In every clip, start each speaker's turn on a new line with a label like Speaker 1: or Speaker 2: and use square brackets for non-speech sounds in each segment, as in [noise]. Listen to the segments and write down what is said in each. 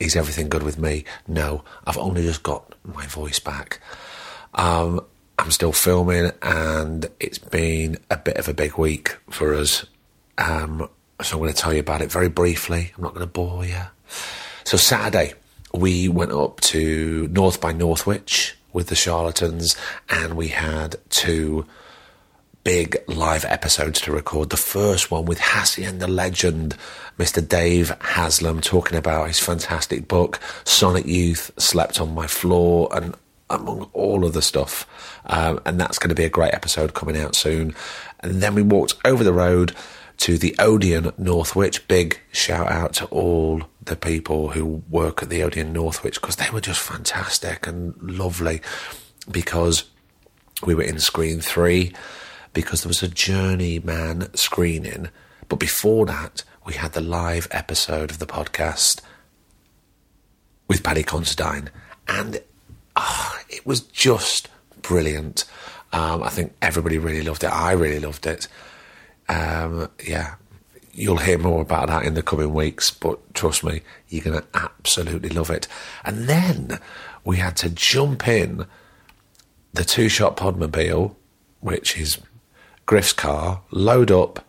Speaker 1: Is everything good with me? No, I've only just got my voice back. Um, I'm still filming, and it's been a bit of a big week for us. Um, so I'm going to tell you about it very briefly. I'm not going to bore you. So Saturday, we went up to North by Northwich with the Charlatans, and we had two big live episodes to record. The first one with the legend, Mr. Dave Haslam, talking about his fantastic book, Sonic Youth, Slept on My Floor, and among all of the stuff. Um, and that's going to be a great episode coming out soon. And then we walked over the road to the Odeon Northwich. Big shout out to all the people who work at the Odeon Northwich because they were just fantastic and lovely because we were in screen three because there was a Journeyman screening. But before that, we had the live episode of the podcast with Paddy Considine. And oh, it was just brilliant. Um, I think everybody really loved it. I really loved it. Um, yeah, you'll hear more about that in the coming weeks, but trust me, you're going to absolutely love it. And then we had to jump in the two shot podmobile, which is Griff's car, load up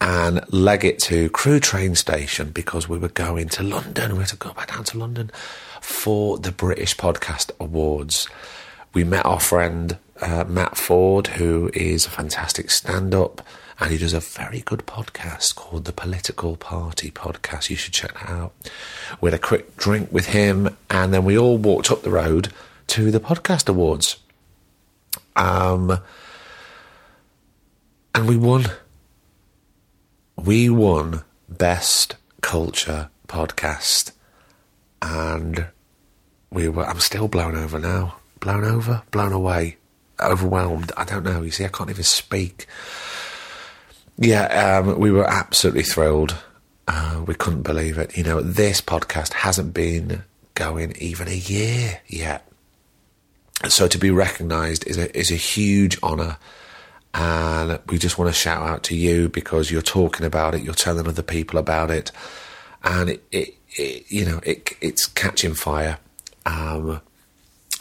Speaker 1: and leg it to Crewe train station because we were going to London. We had to go back down to London for the British Podcast Awards. We met our friend uh, Matt Forde, who is a fantastic stand up, and he does a very good podcast called the Political Party Podcast. You should check that out. We had a quick drink with him, and then we all walked up the road to the Podcast Awards. Um, and we won. We won Best Culture Podcast. And we were, I'm still blown over now. Blown over? Blown away? Overwhelmed? I don't know. You see, I can't even speak. Yeah, um, we were absolutely thrilled. Uh, we couldn't believe it. You know, this podcast hasn't been going even a year yet. So to be recognised is a is a huge honour, and we just want to shout out to you because you're talking about it, you're telling other people about it, and it, it, it you know it it's catching fire. Um,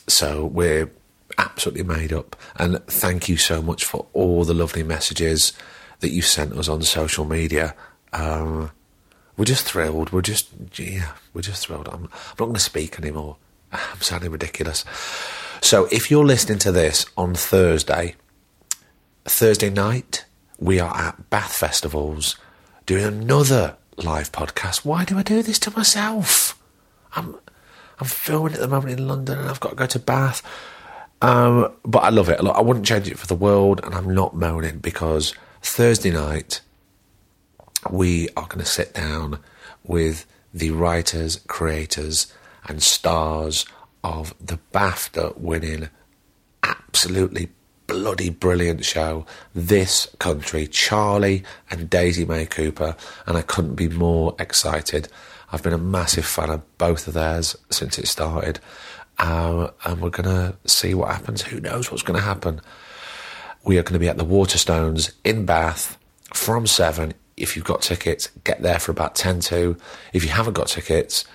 Speaker 1: so we're absolutely made up, and thank you so much for all the lovely messages that you sent us on social media. Um, we're just thrilled. We're just yeah, we're just thrilled. I'm, I'm not going to speak anymore. [laughs] I'm sounding ridiculous. So if you're listening to this on Thursday, Thursday night, we are at Bath Festivals doing another live podcast. Why do I do this to myself? I'm I'm filming at the moment in London and I've got to go to Bath. Um, but I love it. Look, I wouldn't change it for the world, and I'm not moaning because Thursday night we are going to sit down with the writers, creators, and stars of the BAFTA winning, absolutely bloody brilliant show, This Country, Charlie and Daisy May Cooper, and I couldn't be more excited. I've been a massive fan of both of theirs since it started, um, and we're going to see what happens. Who knows what's going to happen? We are going to be at the Waterstones in Bath from 7. If you've got tickets, get there for about 10 to. If you haven't got tickets,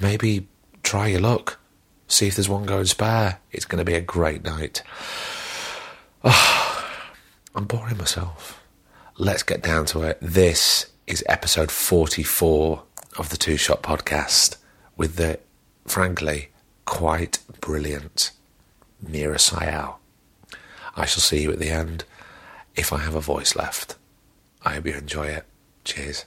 Speaker 1: maybe try your luck see if there's one going spare. It's going to be a great night. Oh, [sighs] I'm boring myself. Let's get down to it. This is episode 44 of the Two Shot Podcast with the, frankly, quite brilliant Meera Syal. I shall see you at the end if I have a voice left. I hope you enjoy it. Cheers.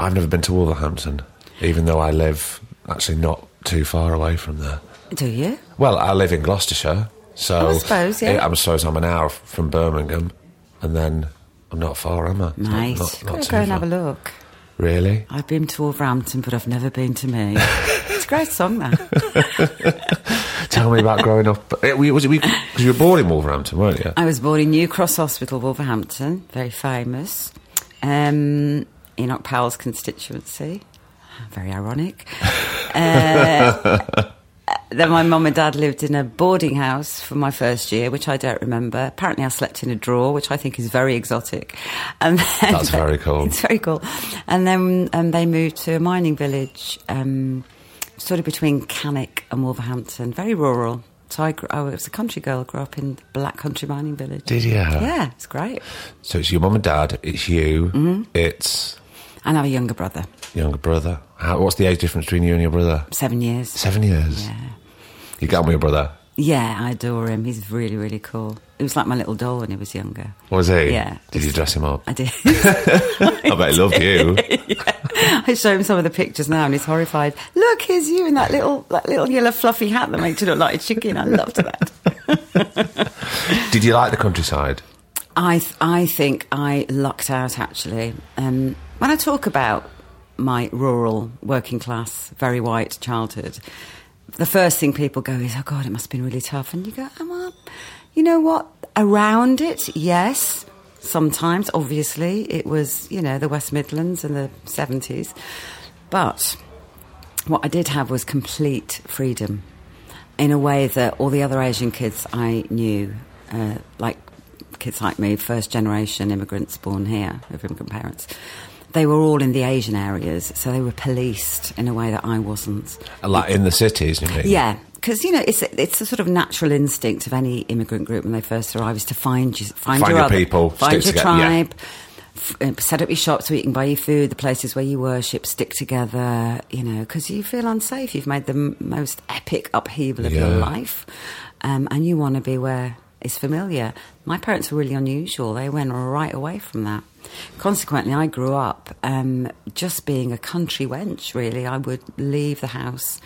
Speaker 1: I've never been to Wolverhampton, even though I live actually not too far away from there.
Speaker 2: Do you?
Speaker 1: Well, I live in Gloucestershire, so
Speaker 2: Oh, I suppose, yeah.
Speaker 1: I suppose I'm an hour from Birmingham, and then I'm not far, am I?
Speaker 2: Nice.
Speaker 1: Not, not too
Speaker 2: go and
Speaker 1: far.
Speaker 2: have a look.
Speaker 1: Really?
Speaker 2: I've been to Wolverhampton, but I've never been to me. [laughs] it's a great song, that. [laughs]
Speaker 1: Tell me about growing up. Eh, we- Was it because you were born in Wolverhampton, weren't you?
Speaker 2: I was born in New Cross Hospital, Wolverhampton, very famous, um, in Powell's constituency. Very ironic. [laughs] Uh, then my mum and dad lived in a boarding house for my first year, which I don't remember. Apparently, I slept in a drawer, which I think is very exotic. And then,
Speaker 1: That's very [laughs] cool.
Speaker 2: It's very cool. And then um, they moved to a mining village, um, sort of between Cannock and Wolverhampton, very rural. So I, grew, I was a country girl, grew up in Black Country Mining Village.
Speaker 1: Did you?
Speaker 2: Yeah, it's great.
Speaker 1: So it's your mum and dad, it's you,
Speaker 2: Mm-hmm.
Speaker 1: it's
Speaker 2: And I have a younger brother,
Speaker 1: younger brother. How, what's the age difference between you and your brother?
Speaker 2: seven years.
Speaker 1: Seven years.
Speaker 2: Yeah.
Speaker 1: You get on with your brother?
Speaker 2: Yeah, I adore him. He's really, really cool. He was like my little doll when he was younger.
Speaker 1: Was he?
Speaker 2: Yeah.
Speaker 1: Did you dress him up?
Speaker 2: I did. [laughs]
Speaker 1: I bet he loved you. [laughs]
Speaker 2: I show him some of the pictures now, and he's horrified. Look, here's you in that little, that little yellow fluffy hat that makes you look like a chicken. I loved that. [laughs]
Speaker 1: Did you like the countryside?
Speaker 2: I, th- I think I lucked out actually. Um, when I talk about my rural, working class, very white childhood, the first thing people go is, "Oh God, it must have been really tough." And you go, "Oh well, you know what? Around it, yes." Sometimes, obviously, it was you know the West Midlands in the seventies, but what I did have was complete freedom in a way that all the other Asian kids I knew, uh, like kids like me, first generation immigrants born here of immigrant parents, they were all in the Asian areas, so they were policed in a way that I wasn't.
Speaker 1: Like in the cities, you mean?
Speaker 2: Yeah, because you know it's it's a sort of natural instinct of any immigrant group when they first arrive is to find you, find,
Speaker 1: Find
Speaker 2: your,
Speaker 1: your
Speaker 2: other-
Speaker 1: people,
Speaker 2: find your
Speaker 1: together, yeah.
Speaker 2: tribe. f- uh, Set up your shop so you can buy your food, the places where you worship, stick together, you know, because you feel unsafe. You've made the m- most epic upheaval of your life, um, and you want to be where it's familiar. My parents were really unusual. They went right away from that. Consequently, I grew up um, just being a country wench, really. I would leave the house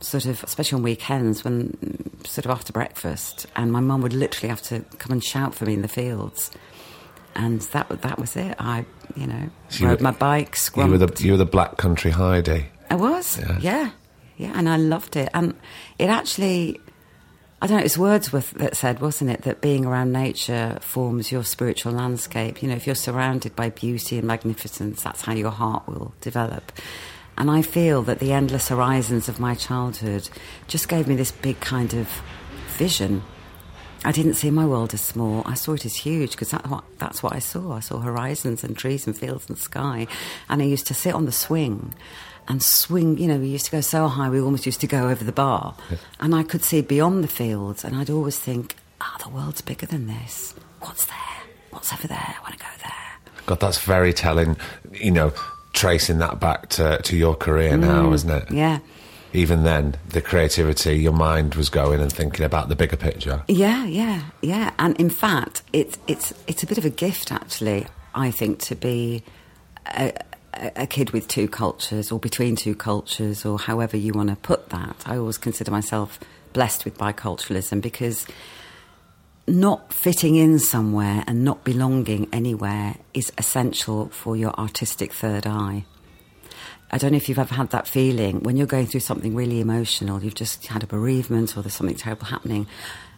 Speaker 2: sort of, especially on weekends, when sort of after breakfast, and my mum would literally have to come and shout for me in the fields. And that that was it. I, you know,
Speaker 1: So you
Speaker 2: rode
Speaker 1: were-
Speaker 2: my bike,
Speaker 1: You were the you were the black country Heidi.
Speaker 2: I was,
Speaker 1: Yeah.
Speaker 2: yeah. yeah, and I loved it. And it actually, I don't know, it's Wordsworth that said, wasn't it, that being around nature forms your spiritual landscape. You know, if you're surrounded by beauty and magnificence, that's how your heart will develop. And I feel that the endless horizons of my childhood just gave me this big kind of vision. I didn't see my world as small. I saw it as huge because that, that's what I saw. I saw horizons and trees and fields and sky. And I used to sit on the swing and swing. You know, we used to go so high, we almost used to go over the bar. And I could see beyond the fields. And I'd always think, ah, the world's bigger than this. What's there? What's over there? I want to go there.
Speaker 1: God, that's very telling. You know, tracing that back to to your career now, isn't it?
Speaker 2: Mm, Yeah.
Speaker 1: Even then, the creativity, your mind was going and thinking about the bigger picture.
Speaker 2: Yeah, yeah, yeah. And in fact, it's it's it's a bit of a gift, actually. I think to be a, a kid with two cultures, or between two cultures, or however you want to put that. I always consider myself blessed with biculturalism because not fitting in somewhere and not belonging anywhere is essential for your artistic third eye. I don't know if you've ever had that feeling when you're going through something really emotional, you've just had a bereavement or there's something terrible happening,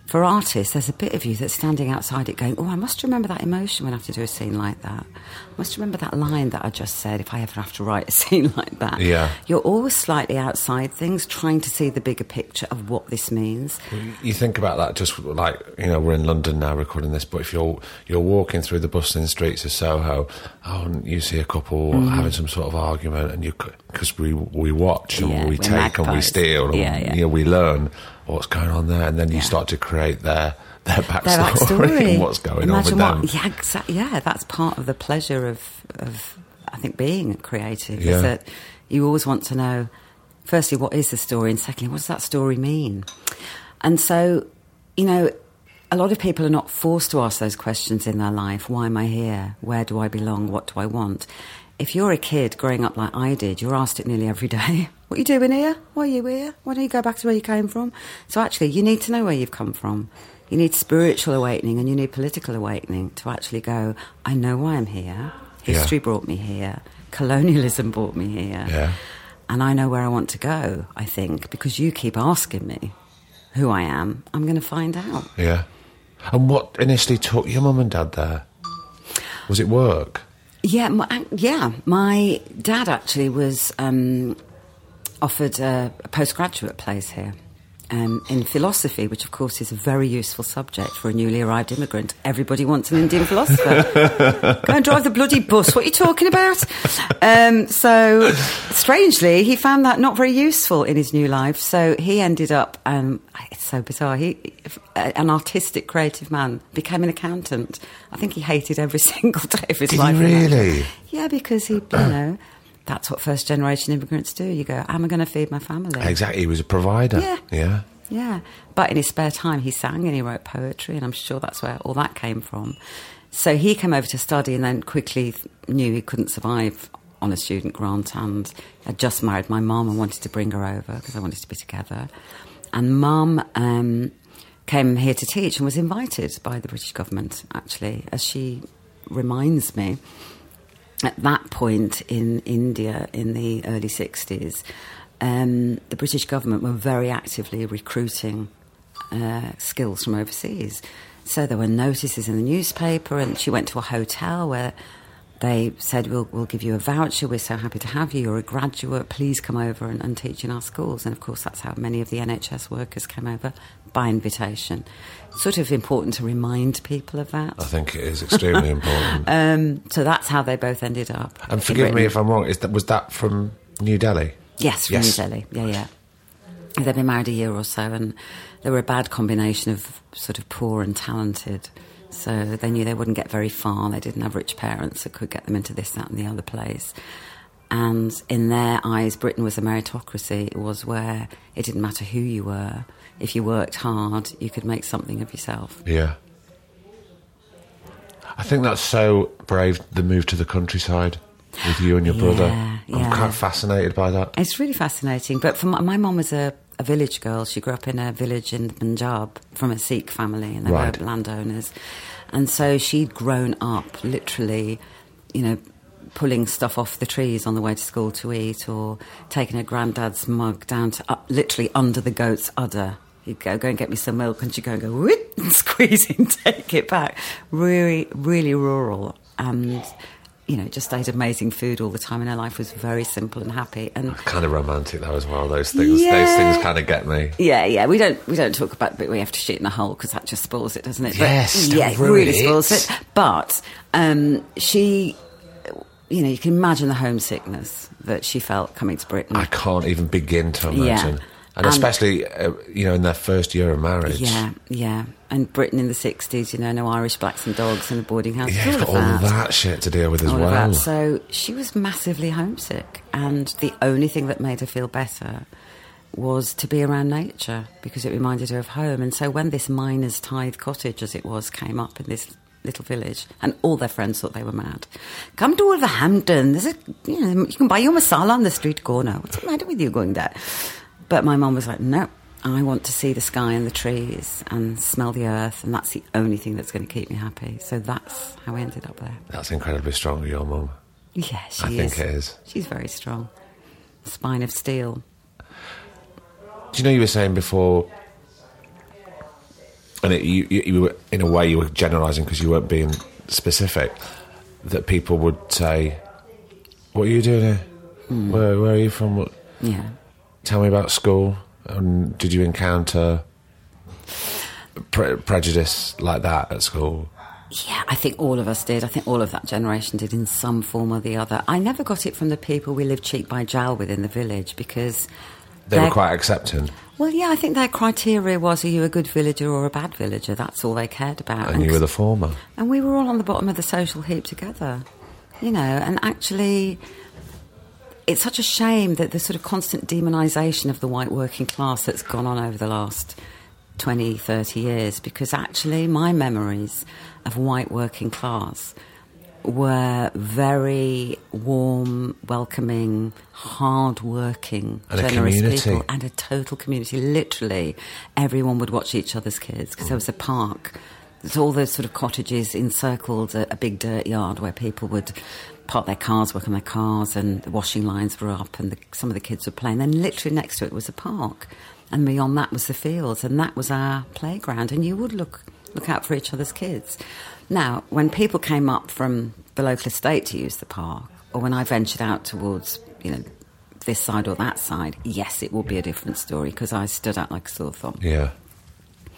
Speaker 2: for artists, there's a bit of you that's standing outside it going, Oh, I must remember that emotion when I have to do a scene like that. I must remember that line that I just said if I ever have to write a [laughs] scene like that.
Speaker 1: Yeah.
Speaker 2: You're always slightly outside things, trying to see the bigger picture of what this means.
Speaker 1: You think about that just like you know we're in London now recording this, but if you're you're walking through the bustling streets of Soho, oh, and you see a couple
Speaker 2: Mm-hmm.
Speaker 1: having some sort of argument, and you because we we watch and
Speaker 2: Yeah,
Speaker 1: we take and we steal, and
Speaker 2: Yeah, yeah.
Speaker 1: you know we learn what's going on there, and then you
Speaker 2: Yeah.
Speaker 1: start to create their their backstory,
Speaker 2: Their backstory.
Speaker 1: and [laughs] what's going
Speaker 2: Imagine
Speaker 1: on
Speaker 2: what,
Speaker 1: with them.
Speaker 2: Yeah, exa- yeah, that's part of the pleasure of, of I think, being creative
Speaker 1: Yeah.
Speaker 2: is that you always want to know, firstly, what is the story, and secondly, what does that story mean? And so, you know, a lot of people are not forced to ask those questions in their life. Why am I here? Where do I belong? What do I want? If you're a kid growing up like I did, you're asked it nearly every day. [laughs] What are you doing here? Why are you here? Why don't you go back to where you came from? So actually, you need to know where you've come from. You need spiritual awakening and you need political awakening to actually go, I know why I'm here. History
Speaker 1: Yeah.
Speaker 2: brought me here. Colonialism brought me here.
Speaker 1: Yeah.
Speaker 2: And I know where I want to go, I think, because you keep asking me who I am. I'm going to find out.
Speaker 1: Yeah. And what initially took your mum and dad there? Was it work?
Speaker 2: Yeah, my, yeah. My dad actually was um, offered a, a postgraduate place here um, in philosophy, which of course is a very useful subject for a newly arrived immigrant. Everybody wants an Indian philosopher. Go and drive the bloody bus. What are you talking about? Um, so, strangely, he found that not very useful in his new life. So he ended up. Um, it's so bizarre. He, an artistic, creative man, became an accountant. I think he hated every [laughs] single day of his
Speaker 1: Did
Speaker 2: life.
Speaker 1: really?
Speaker 2: Yeah, because he, you know, that's what first generation immigrants do. You go, am I going to feed my family?
Speaker 1: Exactly. He was a provider.
Speaker 2: Yeah.
Speaker 1: Yeah.
Speaker 2: Yeah. But in his spare time, he sang and he wrote poetry, and I'm sure that's where all that came from. So he came over to study and then quickly knew he couldn't survive on a student grant and had just married my mum and wanted to bring her over because I wanted to be together. And mum um, came here to teach and was invited by the British government, actually, as she reminds me at that point in India in the early 60s, um, the British government were very actively recruiting uh, skills from overseas. So there were notices in the newspaper, and she went to a hotel where they said, we'll, we'll give you a voucher. We're so happy to have you. You're a graduate. Please come over and, and teach in our schools. And of course, that's how many of the NHS workers came over by invitation. Sort of important to remind people of that.
Speaker 1: I think it is extremely important. [laughs]
Speaker 2: Um, so that's how they both ended up.
Speaker 1: and forgive me if I'm wrong. Is that was that from New Delhi?
Speaker 2: Yes, from
Speaker 1: Yes.
Speaker 2: New Delhi. Yeah, yeah. They'd been married a year or so, and they were a bad combination of sort of poor and talented. So they knew they wouldn't get very far. They didn't have rich parents that could get them into this, that, and the other place. And in their eyes, Britain was a meritocracy. It was where it didn't matter who you were. If you worked hard, you could make something of yourself.
Speaker 1: Yeah. I think that's so brave. The move to the countryside with you and your brother. I'm
Speaker 2: yeah.
Speaker 1: quite fascinated by that.
Speaker 2: It's really fascinating. But for my, my mum was a, a village girl. She grew up in a village in Punjab from a Sikh family, and they
Speaker 1: Right.
Speaker 2: were landowners. And so she'd grown up literally, you know, pulling stuff off the trees on the way to school to eat, or taking her granddad's mug down to up, literally under the goat's udder. You'd go, go and get me some milk, and she'd go and go, whoop, and [laughs] squeeze it and [laughs] take it back. Really, really rural. And, you know, just ate amazing food all the time, and her life was very simple and happy. And
Speaker 1: Kind of romantic though as well. Those things. Those things kind of get me.
Speaker 2: yeah, yeah, we don't we don't talk about but we have to shit in the hole because that just spoils it, doesn't it?
Speaker 1: Yes,
Speaker 2: yeah, it really spoils it. But um, she, you know, you can imagine the homesickness that she felt coming to Britain.
Speaker 1: I can't even begin to
Speaker 2: Yeah.
Speaker 1: And especially, uh, you know, in their first year of marriage.
Speaker 2: yeah, yeah, and Britain in the sixties, you know, no Irish blacks and dogs in a boarding house.
Speaker 1: Yeah,
Speaker 2: all
Speaker 1: all
Speaker 2: that.
Speaker 1: that shit to deal with as
Speaker 2: all
Speaker 1: well.
Speaker 2: of that. So she was massively homesick, and the only thing that made her feel better was to be around nature because it reminded her of home. And so when this miner's tithe cottage, as it was, came up in this little village, and all their friends thought they were mad. Come to Wolverhampton. There's a, you know, you can buy your masala on the street corner. What's the matter with you going there? But my mum was like, no. I want to see the sky and the trees and smell the earth, and that's the only thing that's going to keep me happy. So that's how I ended up there.
Speaker 1: That's incredibly strong of your mum.
Speaker 2: Yeah, she is.
Speaker 1: I
Speaker 2: is.
Speaker 1: think it is.
Speaker 2: She's very strong. Spine of steel.
Speaker 1: Do you know you were saying before and it, you, you, you were in a way you were generalising because you weren't being specific. That people would say, "What are you doing here? Hmm. Where, where are you from? What,
Speaker 2: Yeah.
Speaker 1: Tell me about school. And did you encounter pre- prejudice like that at school?
Speaker 2: Yeah, I think all of us did. I think all of that generation did in some form or the other. I never got it from the people we lived cheek by jowl with in the village because
Speaker 1: They were quite accepting,
Speaker 2: Well, yeah, I think their criteria was are you a good villager or a bad villager? That's all they cared about.
Speaker 1: and you were the former.
Speaker 2: and we were all on the bottom of the social heap together, you know, and actually. It's such a shame that the sort of constant demonisation of the white working class that's gone on over the last 20, 30 years, because actually my memories of white working class were very warm, welcoming, hard-working,
Speaker 1: And
Speaker 2: generous people, and a total community. Literally, everyone would watch each other's kids because there was a park. There's all those sort of cottages encircled a, a big dirt yard where people would park their cars, work on their cars, and the washing lines were up, and the, some of the kids were playing. Then, literally next to it was a park, and beyond that was the fields, and that was our playground. And you would look look out for each other's kids. Now, when people came up from the local estate to use the park, or when I ventured out towards, you know, this side or that side, yes, it would be a different story because I stood out like a sore thumb.
Speaker 1: Yeah.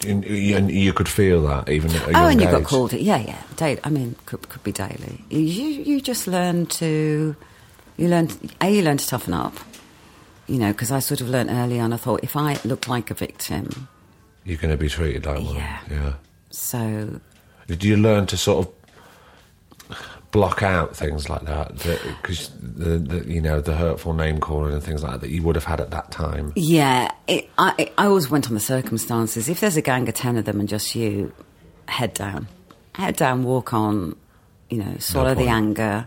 Speaker 1: And, and you could feel that even at a
Speaker 2: Oh,
Speaker 1: young
Speaker 2: and you got called it. Yeah, yeah. Daily. I mean, could could be daily. You you just learn to you learn a you learn to toughen up. You know, because I sort of learned early on. I thought if I look like a victim,
Speaker 1: You're going to be treated like one.
Speaker 2: Yeah.
Speaker 1: Yeah.
Speaker 2: so
Speaker 1: Did you learn to sort of block out things like that? Because the, the you know the hurtful name calling and things like that that you would have had at that time.
Speaker 2: yeah, it, I it, I always went on the circumstances. If there's a gang of ten of them and just you, head down, head down, walk on. You know, swallow the anger,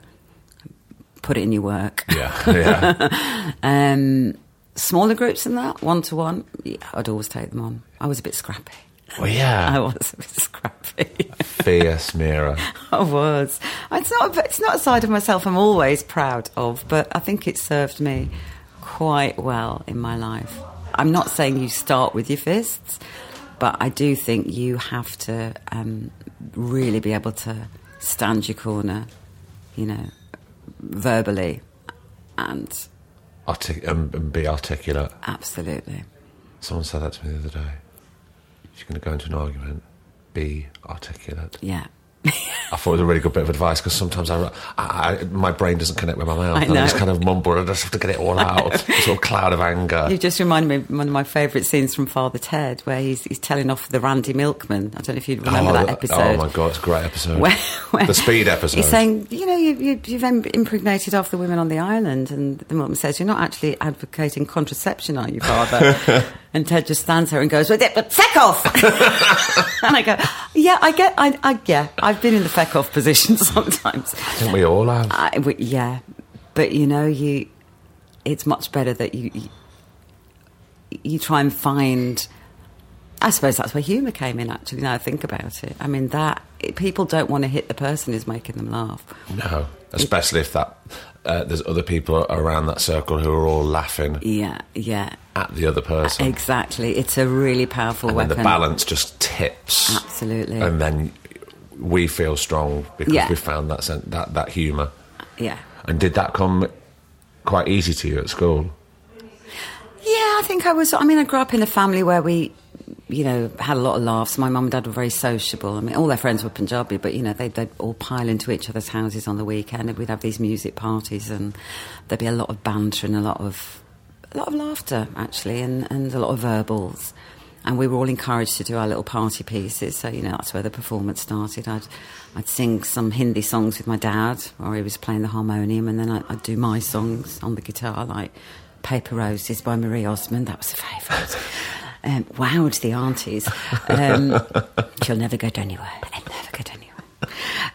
Speaker 2: put it in your work.
Speaker 1: Yeah. Yeah. [laughs]
Speaker 2: Um, smaller groups than that, one to one, I'd always take them on. I was a bit scrappy.
Speaker 1: Well, yeah.
Speaker 2: I was a bit scrappy.
Speaker 1: Fierce Meera. [laughs]
Speaker 2: I was. It's not. It's not a side of myself I'm always proud of, but I think it served me quite well in my life. I'm not saying you start with your fists, but I do think you have to um, really be able to stand your corner, you know, verbally, and
Speaker 1: Artic- and, and be articulate.
Speaker 2: absolutely.
Speaker 1: Someone said that to me the other day. If you're going to go into an argument, be articulate.
Speaker 2: Yeah.
Speaker 1: I thought it was a really good bit of advice because sometimes I, I, I, my brain doesn't connect with my mouth.
Speaker 2: I
Speaker 1: and I just kind of mumble and I just have to get it all out. [laughs] sort of cloud of anger.
Speaker 2: You just reminded me of one of my favourite scenes from Father Ted, where he's, he's telling off the Randy Milkman. I don't know if you remember
Speaker 1: oh,
Speaker 2: that episode.
Speaker 1: Oh my god, it's a great episode.
Speaker 2: Where- where
Speaker 1: the speed episode.
Speaker 2: He's saying, you know, you, you, you've im- impregnated half the women on the island, and the Milkman says, "You're not actually advocating contraception, are you, Father?" [laughs] and Ted just stands there and goes, "Well, but feck off!" [laughs] and I go, "Yeah, I get, I, I, yeah, I've been in the feck off position [laughs] sometimes."
Speaker 1: I think we all have.
Speaker 2: I, w- yeah, but you know, you, it's much better that you, you, you try and find. I suppose that's where humour came in. Actually, now I think about it, I mean that people don't want to hit the person who's making them laugh.
Speaker 1: No, especially if that uh, there's other people around that circle who are all laughing
Speaker 2: Yeah, yeah,
Speaker 1: at the other person.
Speaker 2: exactly. It's a really powerful
Speaker 1: and
Speaker 2: weapon.
Speaker 1: the balance just tips.
Speaker 2: Absolutely.
Speaker 1: And then we feel strong because
Speaker 2: Yeah.
Speaker 1: we found that sen- that that humour.
Speaker 2: Yeah.
Speaker 1: And did that come quite easy to you at school?
Speaker 2: Yeah, I think I was. I mean, I grew up in a family where we, you know, had a lot of laughs. My mum and dad were very sociable. I mean, all their friends were Punjabi, but you know, they'd, they'd all pile into each other's houses on the weekend, and we'd have these music parties, and there'd be a lot of banter and a lot of, a lot of laughter actually, and, and a lot of verbals. And we were all encouraged to do our little party pieces. So you know, that's where the performance started. I'd, I'd sing some Hindi songs with my dad, or he was playing the harmonium, and then I'd, I'd do my songs on the guitar, like Paper Roses by Marie Osmond. That was a favourite. Um, wowed the aunties. Um, [laughs] she'll never go anywhere. I'll never go anywhere.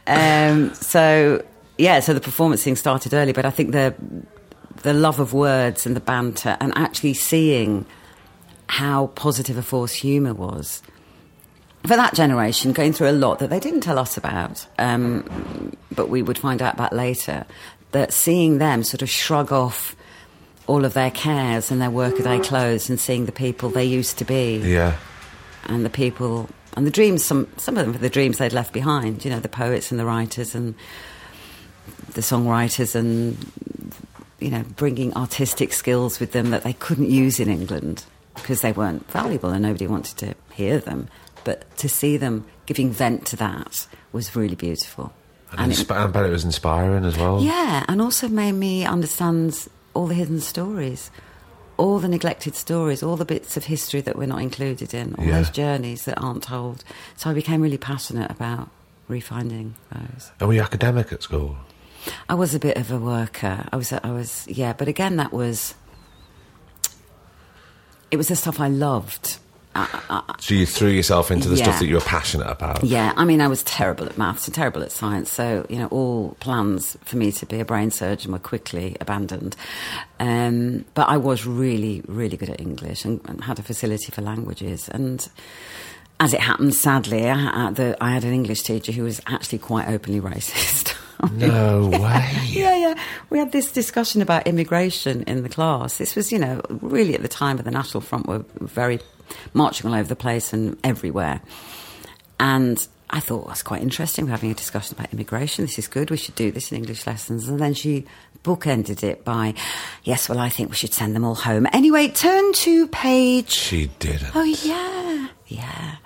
Speaker 2: Um, so yeah, so the performance thing started early, but I think the the love of words and the banter, and actually seeing how positive a force humour was for that generation, going through a lot that they didn't tell us about, um, but we would find out about later. That seeing them sort of shrug off all of their cares and their workaday clothes and seeing the people they used to be
Speaker 1: Yeah.
Speaker 2: and the people And the dreams, some some of them were the dreams they'd left behind. You know, the poets and the writers and the songwriters and you know, bringing artistic skills with them that they couldn't use in England because they weren't valuable and nobody wanted to hear them. But to see them giving vent to that was really beautiful.
Speaker 1: And,
Speaker 2: it-
Speaker 1: inspi- I bet it was inspiring as well.
Speaker 2: yeah, and also made me understand all the hidden stories, all the neglected stories, all the bits of history that we're not included in, all
Speaker 1: Yeah.
Speaker 2: those journeys that aren't told. So I became really passionate about refinding those.
Speaker 1: And were you academic at school?
Speaker 2: I was a bit of a worker. I was, I was, yeah, but again, that was, it was the stuff I loved.
Speaker 1: So you threw yourself into the
Speaker 2: Yeah.
Speaker 1: stuff that you were passionate about.
Speaker 2: Yeah, I mean, I was terrible at maths and terrible at science, so you know, all plans for me to be a brain surgeon were quickly abandoned. Um, but I was really, really good at English and, and had a facility for languages. And as it happened, sadly, I had, the, I had an English teacher who was actually quite openly [laughs] racist.
Speaker 1: No way. [laughs]
Speaker 2: Yeah, yeah. We had this discussion about immigration in the class. This was, you know, really at the time of the National Front were very marching all over the place and everywhere. And I thought well, that's quite interesting. We're having a discussion about immigration. This is good. We should do this in English lessons. And then she bookended it by, yes, well, I think we should send them all home. Anyway, turn to page
Speaker 1: She didn't.
Speaker 2: Oh yeah, yeah.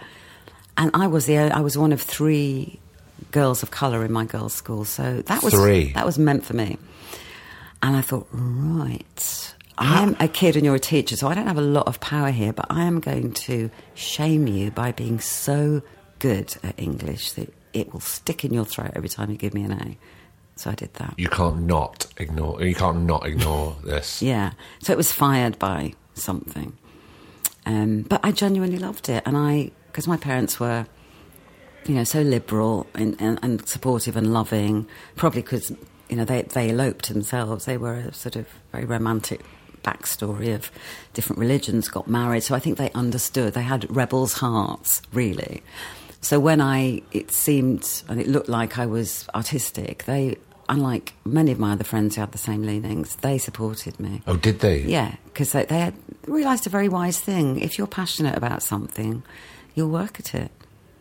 Speaker 2: And I was the uh, I was one of three girls of colour in my girls' school, so that was
Speaker 1: Three?
Speaker 2: that was meant for me. And I thought, right, I'm a kid and you're a teacher, so I don't have a lot of power here, but I am going to shame you by being so good at English that it will stick in your throat every time you give me an A. So I did that.
Speaker 1: You can't not ignore. You can't not ignore [laughs] this.
Speaker 2: Yeah. So it was fired by something. Um, but I genuinely loved it. And I, because my parents were, you know, so liberal and, and, and supportive and loving, probably because, you know, they, they eloped themselves. They were a sort of very romantic backstory of different religions, got married. So I think they understood. They had rebels' hearts, really. So when I, it seemed and it looked like I was artistic, they, unlike many of my other friends who had the same leanings, they supported me.
Speaker 1: Oh, did they?
Speaker 2: Yeah, because they, they had realised a very wise thing. If you're passionate about something, you'll work at it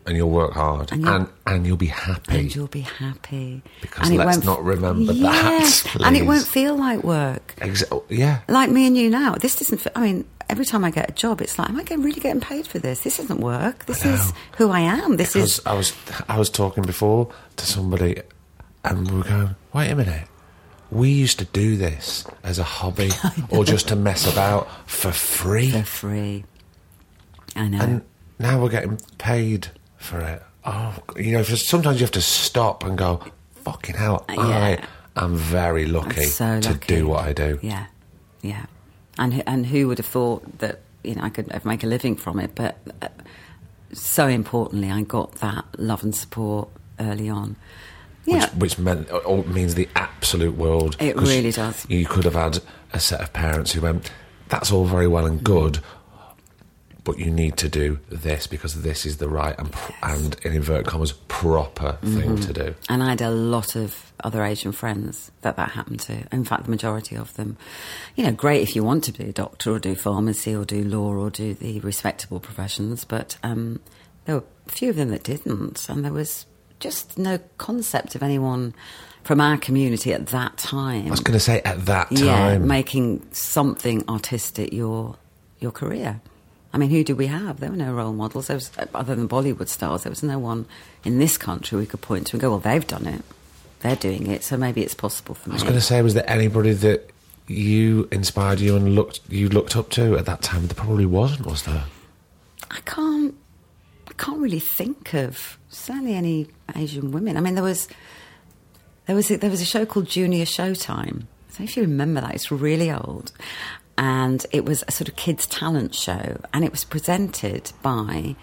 Speaker 1: And you'll work hard,
Speaker 2: And
Speaker 1: and
Speaker 2: you'll-
Speaker 1: and, you'll be happy.
Speaker 2: and you'll be happy.
Speaker 1: Because
Speaker 2: And it
Speaker 1: let's
Speaker 2: won't-
Speaker 1: not remember
Speaker 2: yeah,
Speaker 1: that, [laughs]
Speaker 2: And it won't feel like work.
Speaker 1: Exa- oh, yeah.
Speaker 2: Like me and you now. This doesn't. Feel, I mean, every time I get a job, it's like, am I getting, really getting paid for this? This isn't work. This is who I am. This
Speaker 1: Because
Speaker 2: is.
Speaker 1: I was I was talking before to somebody, and we were going, wait a minute. We used to do this as a hobby [laughs] or just to mess about for free,
Speaker 2: For free. I know.
Speaker 1: and now we're getting paid for it. Oh, you know, sometimes you have to stop and go, "Fucking hell!"
Speaker 2: Uh, yeah.
Speaker 1: I am very lucky
Speaker 2: so
Speaker 1: to do what I do.
Speaker 2: Yeah, yeah. And who- and who would have thought that you know I could make a living from it? But uh, so importantly, I got that love and support early on. Yeah,
Speaker 1: which, which meant oh, means the absolute world.
Speaker 2: It really does.
Speaker 1: You could have had a set of parents who went, "That's all very well and good, but you need to do this because this is the right and pr- and in inverted commas proper thing
Speaker 2: Mm-hmm.
Speaker 1: to do."
Speaker 2: And I had a lot of other Asian friends that that happened to. In fact, the majority of them. You know, great if you want to be a doctor or do pharmacy or do law or do the respectable professions, but um, there were a few of them that didn't. And there was just no concept of anyone from our community at that time.
Speaker 1: I was going to say at that
Speaker 2: yeah,
Speaker 1: time,
Speaker 2: making something artistic your your career. I mean, who did we have? There were no role models. There was, other than Bollywood stars, there was no one in this country we could point to and go, "Well, they've done it. They're doing it, so maybe it's possible for me.
Speaker 1: I was going to say, was there anybody that you inspired you and looked you looked up to at that time? There probably wasn't, was there?
Speaker 2: I can't. I can't really think of certainly any Asian women. I mean, there was there was a, there was a show called Junior Showtime. I don't know if you remember that. It's really old, and it was a sort of kids' talent show, and it was presented by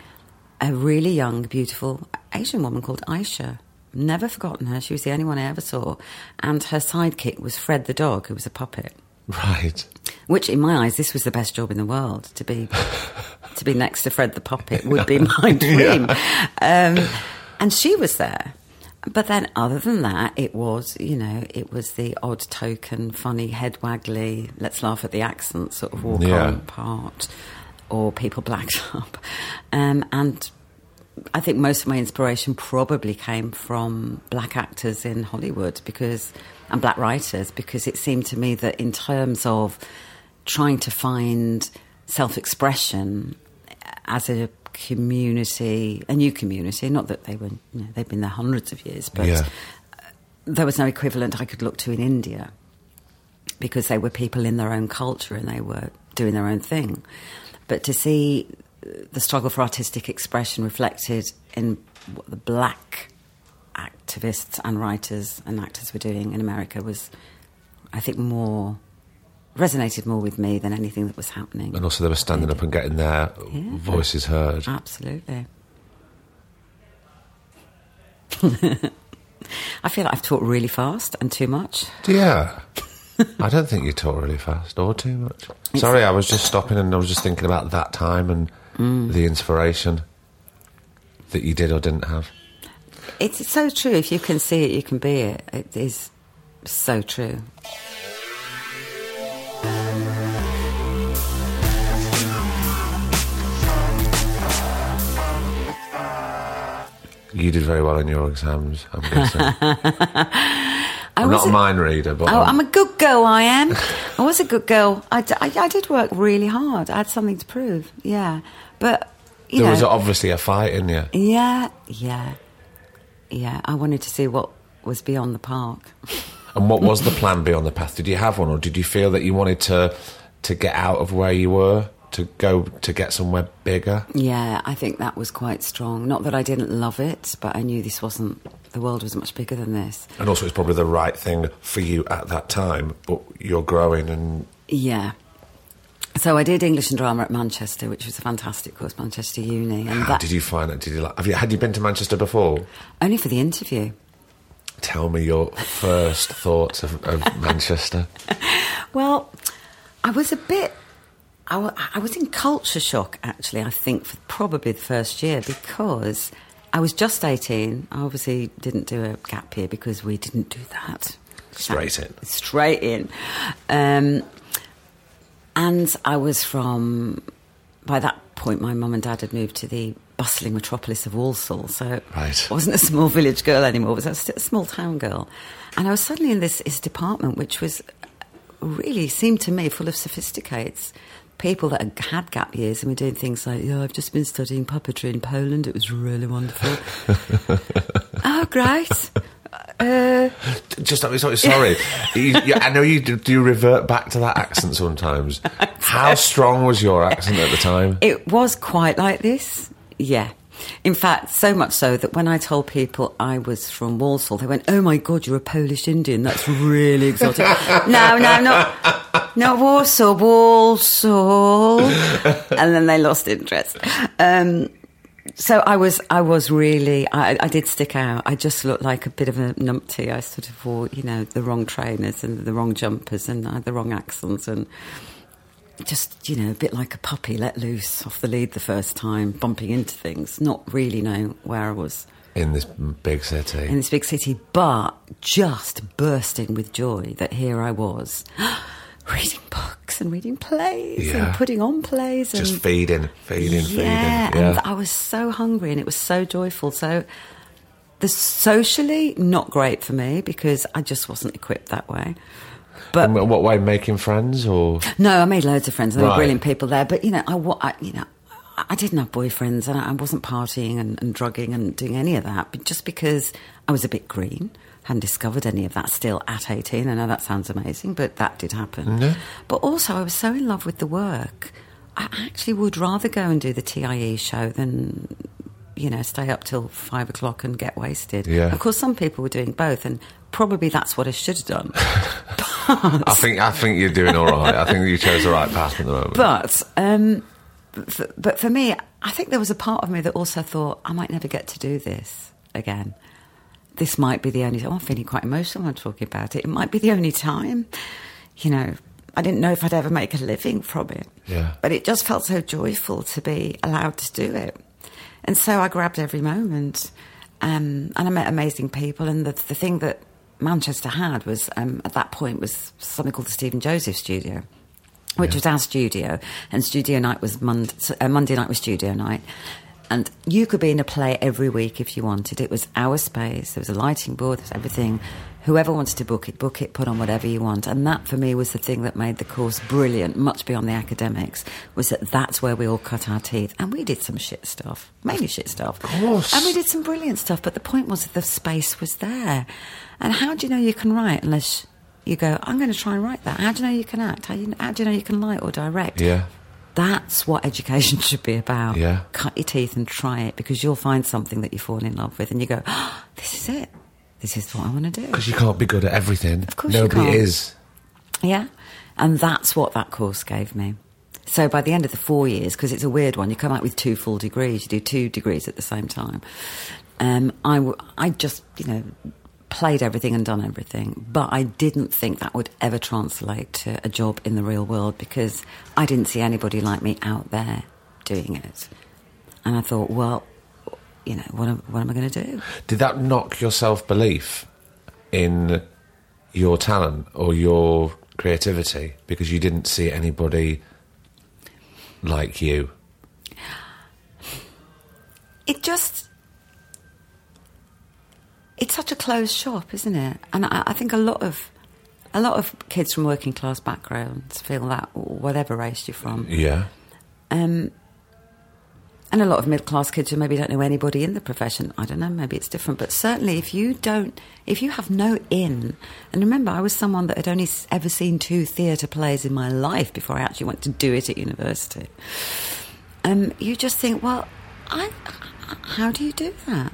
Speaker 2: a really young, beautiful Asian woman called Aisha. Never forgotten her. She was the only one I ever saw, and her sidekick was Fred the dog, who was a puppet.
Speaker 1: Right.
Speaker 2: Which, in my eyes, this was the best job in the world to be to be next to Fred the puppet would be [laughs] my dream. Um, and she was there. But then, other than that, it was you know it was the odd token, funny, head waggly, let's laugh at the accent sort of walk
Speaker 1: Yeah.
Speaker 2: on part, or people blacked [laughs] up, um, and I think most of my inspiration probably came from black actors in Hollywood because and black writers because it seemed to me that in terms of trying to find self-expression as a community, a new community, not that they were you know, they've been there hundreds of years, but
Speaker 1: Yeah.
Speaker 2: there was no equivalent I could look to in India because they were people in their own culture and they were doing their own thing. But to see the struggle for artistic expression reflected in what the black activists and writers and actors were doing in America was, I think, more resonated more with me than anything that was happening.
Speaker 1: And also, they were standing up and getting their voices heard.
Speaker 2: Absolutely. [laughs] I feel like I've talked really fast and too much.
Speaker 1: Yeah. [laughs] I don't think you talk really fast or too much. Sorry, I was just stopping and I was just thinking about that time and mm. the inspiration that you did or didn't have.
Speaker 2: It's so true. If you can see it, you can be it. It is so true.
Speaker 1: You did very well in your exams, I'm guessing. [laughs] I'm not a mind reader, but
Speaker 2: Oh,
Speaker 1: I'm-
Speaker 2: I'm a good girl, I am. I was a good girl. I, d- I- I did work really hard. I had something to prove, yeah. But, you
Speaker 1: there
Speaker 2: know.
Speaker 1: was obviously a fight in you.
Speaker 2: yeah, yeah, yeah. I wanted to see what was beyond the park.
Speaker 1: And what was the [laughs] plan beyond the path? Did you have one, or did you feel that you wanted to to get out of where you were to go to get somewhere bigger?
Speaker 2: Yeah, I think that was quite strong. Not that I didn't love it, but I knew this wasn't, the world was much bigger than this.
Speaker 1: And also, it's probably the right thing for you at that time. But you're growing, and
Speaker 2: Yeah. So I did English and drama at Manchester, which was a fantastic course, Manchester Uni, and
Speaker 1: how
Speaker 2: that
Speaker 1: did you find it? Did you like? Have you had you been to Manchester before?
Speaker 2: only for the interview.
Speaker 1: Tell me your first thoughts of, of [laughs] Manchester.
Speaker 2: Well, I was a bit. I, was in culture shock, actually, I think, for probably the first year because I was just 18. I obviously didn't do a gap year because we didn't do that.
Speaker 1: Straight in.
Speaker 2: Straight in. Um, and I was from. By that point, my mum and dad had moved to the bustling metropolis of Walsall, so
Speaker 1: Right.
Speaker 2: I wasn't a small [laughs] village girl anymore. I was a, a small town girl, and I was suddenly in this, this department, which was really seemed to me full of sophisticates. People that had gap years and were doing things like, yeah, I've just been studying puppetry in Poland. It was really wonderful. [laughs] oh, great. Uh,
Speaker 1: Just I'm sorry. sorry. [laughs] you, you, I know you do, do you revert back to that accent sometimes. [laughs] How strong was your accent at the time?
Speaker 2: It was quite like this, yeah. In fact, so much so that when I told people I was from Walsall, they went, "Oh my God, you're a Polish Indian. That's really exotic." [laughs] no, no, not not Warsaw, Walsall. and then they lost interest. Um, so I was, I was really, I, I did stick out. I just looked like a bit of a numpty. I sort of wore, you know, the wrong trainers and the wrong jumpers and I had the wrong accents and just, you know, a bit like a puppy let loose off the lead the first time, bumping into things, not really knowing where I was
Speaker 1: In this big city.
Speaker 2: in this big city, but just bursting with joy that here I was. [gasps] Reading books and reading plays
Speaker 1: Yeah.
Speaker 2: and putting on plays and
Speaker 1: just feeding, feeding,
Speaker 2: yeah,
Speaker 1: feeding.
Speaker 2: and I was so hungry and it was so joyful. So, the socially not great for me because I just wasn't equipped that way. But
Speaker 1: In what way? Making friends or
Speaker 2: no, I made loads of friends. There
Speaker 1: Right.
Speaker 2: were brilliant people there. But you know, I, I you know, I didn't have boyfriends and I wasn't partying and, and drugging and doing any of that. But just because I was a bit green, hadn't discovered any of that still at eighteen. I know that sounds amazing, but that did happen. But also, I was so in love with the work. I actually would rather go and do the TIE show than you know stay up till five o'clock and get wasted.
Speaker 1: Yeah.
Speaker 2: Of course, some people were doing both, and probably that's what I should have done. [laughs]
Speaker 1: I think I think you're doing all right. I think you chose the right path at the moment.
Speaker 2: But um, f- but for me, I think there was a part of me that also thought I might never get to do this again. This might be the only. Oh, I'm feeling quite emotional when I'm talking about it. It might be the only time. You know, I didn't know if I'd ever make a living from it.
Speaker 1: Yeah.
Speaker 2: But it just felt so joyful to be allowed to do it, and so I grabbed every moment. Um, and I met amazing people. And the the thing that Manchester had was um, at that point was something called the Stephen Joseph Studio which was our studio, and studio night was Monday, uh, Monday night was studio night. And you could be in a play every week if you wanted. It was our space. There was a lighting board. There was everything. Whoever wanted to book it, book it. Put on whatever you want. And that, for me, was the thing that made the course brilliant, much beyond the academics. Was that that's where we all cut our teeth, and we did some shit stuff, mainly shit stuff. Of
Speaker 1: course.
Speaker 2: And we did some brilliant stuff. But the point was that the space was there. And how do you know you can write unless you go? I'm going to try and write that. How do you know you can act? How, you, how do you know you can light or direct?
Speaker 1: Yeah.
Speaker 2: That's what education [laughs] should be about.
Speaker 1: Yeah.
Speaker 2: Cut your teeth and try it because you'll find something that you fall in love with and you go, oh, [gasps] this is it. This is what I want to do.
Speaker 1: Because you can't be good at everything.
Speaker 2: Of course you
Speaker 1: Nobody
Speaker 2: can't.
Speaker 1: is.
Speaker 2: Yeah. And that's what that course gave me. So by the end of the four years, because it's a weird one, you come out with two full degrees. You do two degrees at the same time. Um, I, w- I just, you know, played everything and done everything. But I didn't think that would ever translate to a job in the real world because I didn't see anybody like me out there doing it. And I thought, well, you know, what am, what am I going to do?
Speaker 1: Did that knock your self belief in your talent or your creativity because you didn't see anybody like you?
Speaker 2: it just it's such a closed shop isn't it and I, I think a lot of a lot of kids from working class backgrounds feel that whatever race you're from
Speaker 1: Yeah.
Speaker 2: um, and a lot of middle class kids who maybe don't know anybody in the profession. I don't know, maybe it's different. But certainly, if you don't, if you have no in, and remember, I was someone that had only ever seen two theatre plays in my life before I actually went to do it at university. Um, you just think, well, I, how do you do that?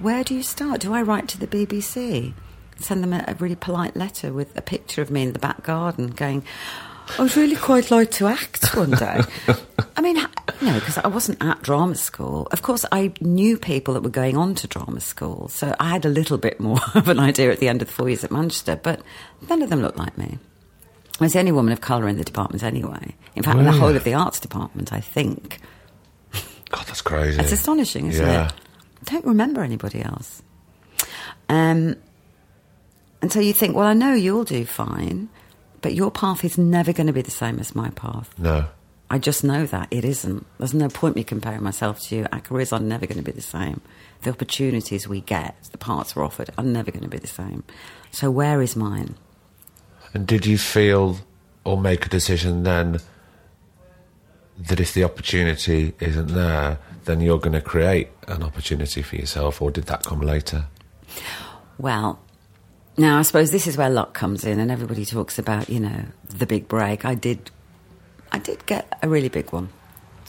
Speaker 2: Where do you start? Do I write to the BBC? Send them a, a really polite letter with a picture of me in the back garden going, I would really quite like to act one day. I mean, you know, because I wasn't at drama school. Of course, I knew people that were going on to drama school, so I had a little bit more [laughs] of an idea at the end of the four years at Manchester, but none of them looked like me. I was the only woman of colour in the department anyway. In fact, in the whole of the arts department, I think.
Speaker 1: God, that's crazy.
Speaker 2: It's astonishing, isn't
Speaker 1: Yeah.
Speaker 2: it? I don't remember anybody else. Um, and so you think, well, I know you'll do fine, but your path is never going to be the same as my path.
Speaker 1: No.
Speaker 2: I just know that it isn't. There's no point me comparing myself to you. Our careers are never going to be the same. The opportunities we get, the parts we're offered, are never going to be the same. So where is mine?
Speaker 1: And did you feel or make a decision then that if the opportunity isn't there, then you're going to create an opportunity for yourself, or did that come later?
Speaker 2: Well, now I suppose this is where luck comes in, and everybody talks about you know the big break. I did, I did get a really big one.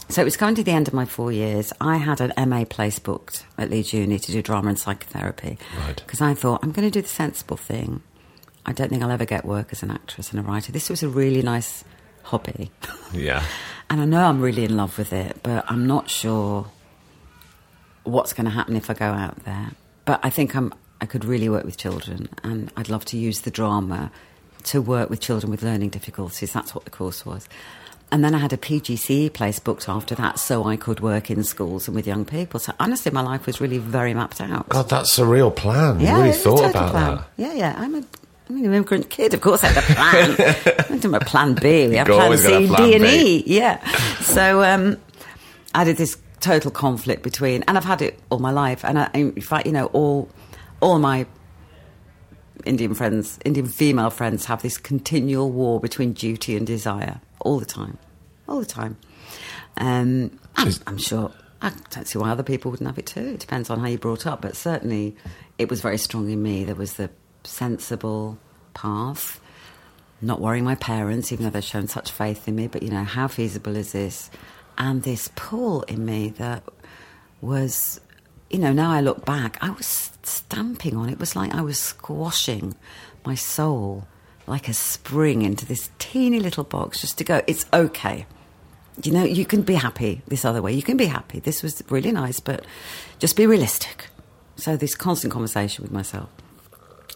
Speaker 2: So it was coming to the end of my four years. I had an MA place booked at Leeds Uni to do drama and psychotherapy.
Speaker 1: Right.
Speaker 2: Because I thought I'm going to do the sensible thing. I don't think I'll ever get work as an actress and a writer. This was a really nice hobby.
Speaker 1: Yeah. [laughs]
Speaker 2: And I know I'm really in love with it, but I'm not sure what's going to happen if I go out there. But I think I'm, I could really work with children, and I'd love to use the drama to work with children with learning difficulties. That's what the course was. And then I had a PGCE place booked after that so I could work in schools and with young people. So honestly, my life was really very mapped out.
Speaker 1: God, that's a real plan. you really
Speaker 2: a
Speaker 1: thought about
Speaker 2: plan.
Speaker 1: that.
Speaker 2: Yeah, yeah. I'm a I'm an immigrant kid. Of course, I had a plan. I didn't have a plan B. We have plan C,
Speaker 1: plan
Speaker 2: D, and
Speaker 1: B.
Speaker 2: E. Yeah. So um, I did this total conflict between, and I've had it all my life. And I, in fact, you know, all all my Indian friends, Indian female friends, have this continual war between duty and desire all the time, all the time. Um, I'm, I'm sure. I don't see why other people wouldn't have it too. It depends on how you brought up, but certainly it was very strong in me. There was the sensible path, not worrying my parents, even though they've shown such faith in me. But you know, how feasible is this? And this pull in me that was, you know, now I look back, I was stamping on it. Was like I was squashing my soul like a spring into this teeny little box just to go, it's okay. You know, you can be happy this other way. You can be happy. This was really nice, but just be realistic. So this constant conversation with myself.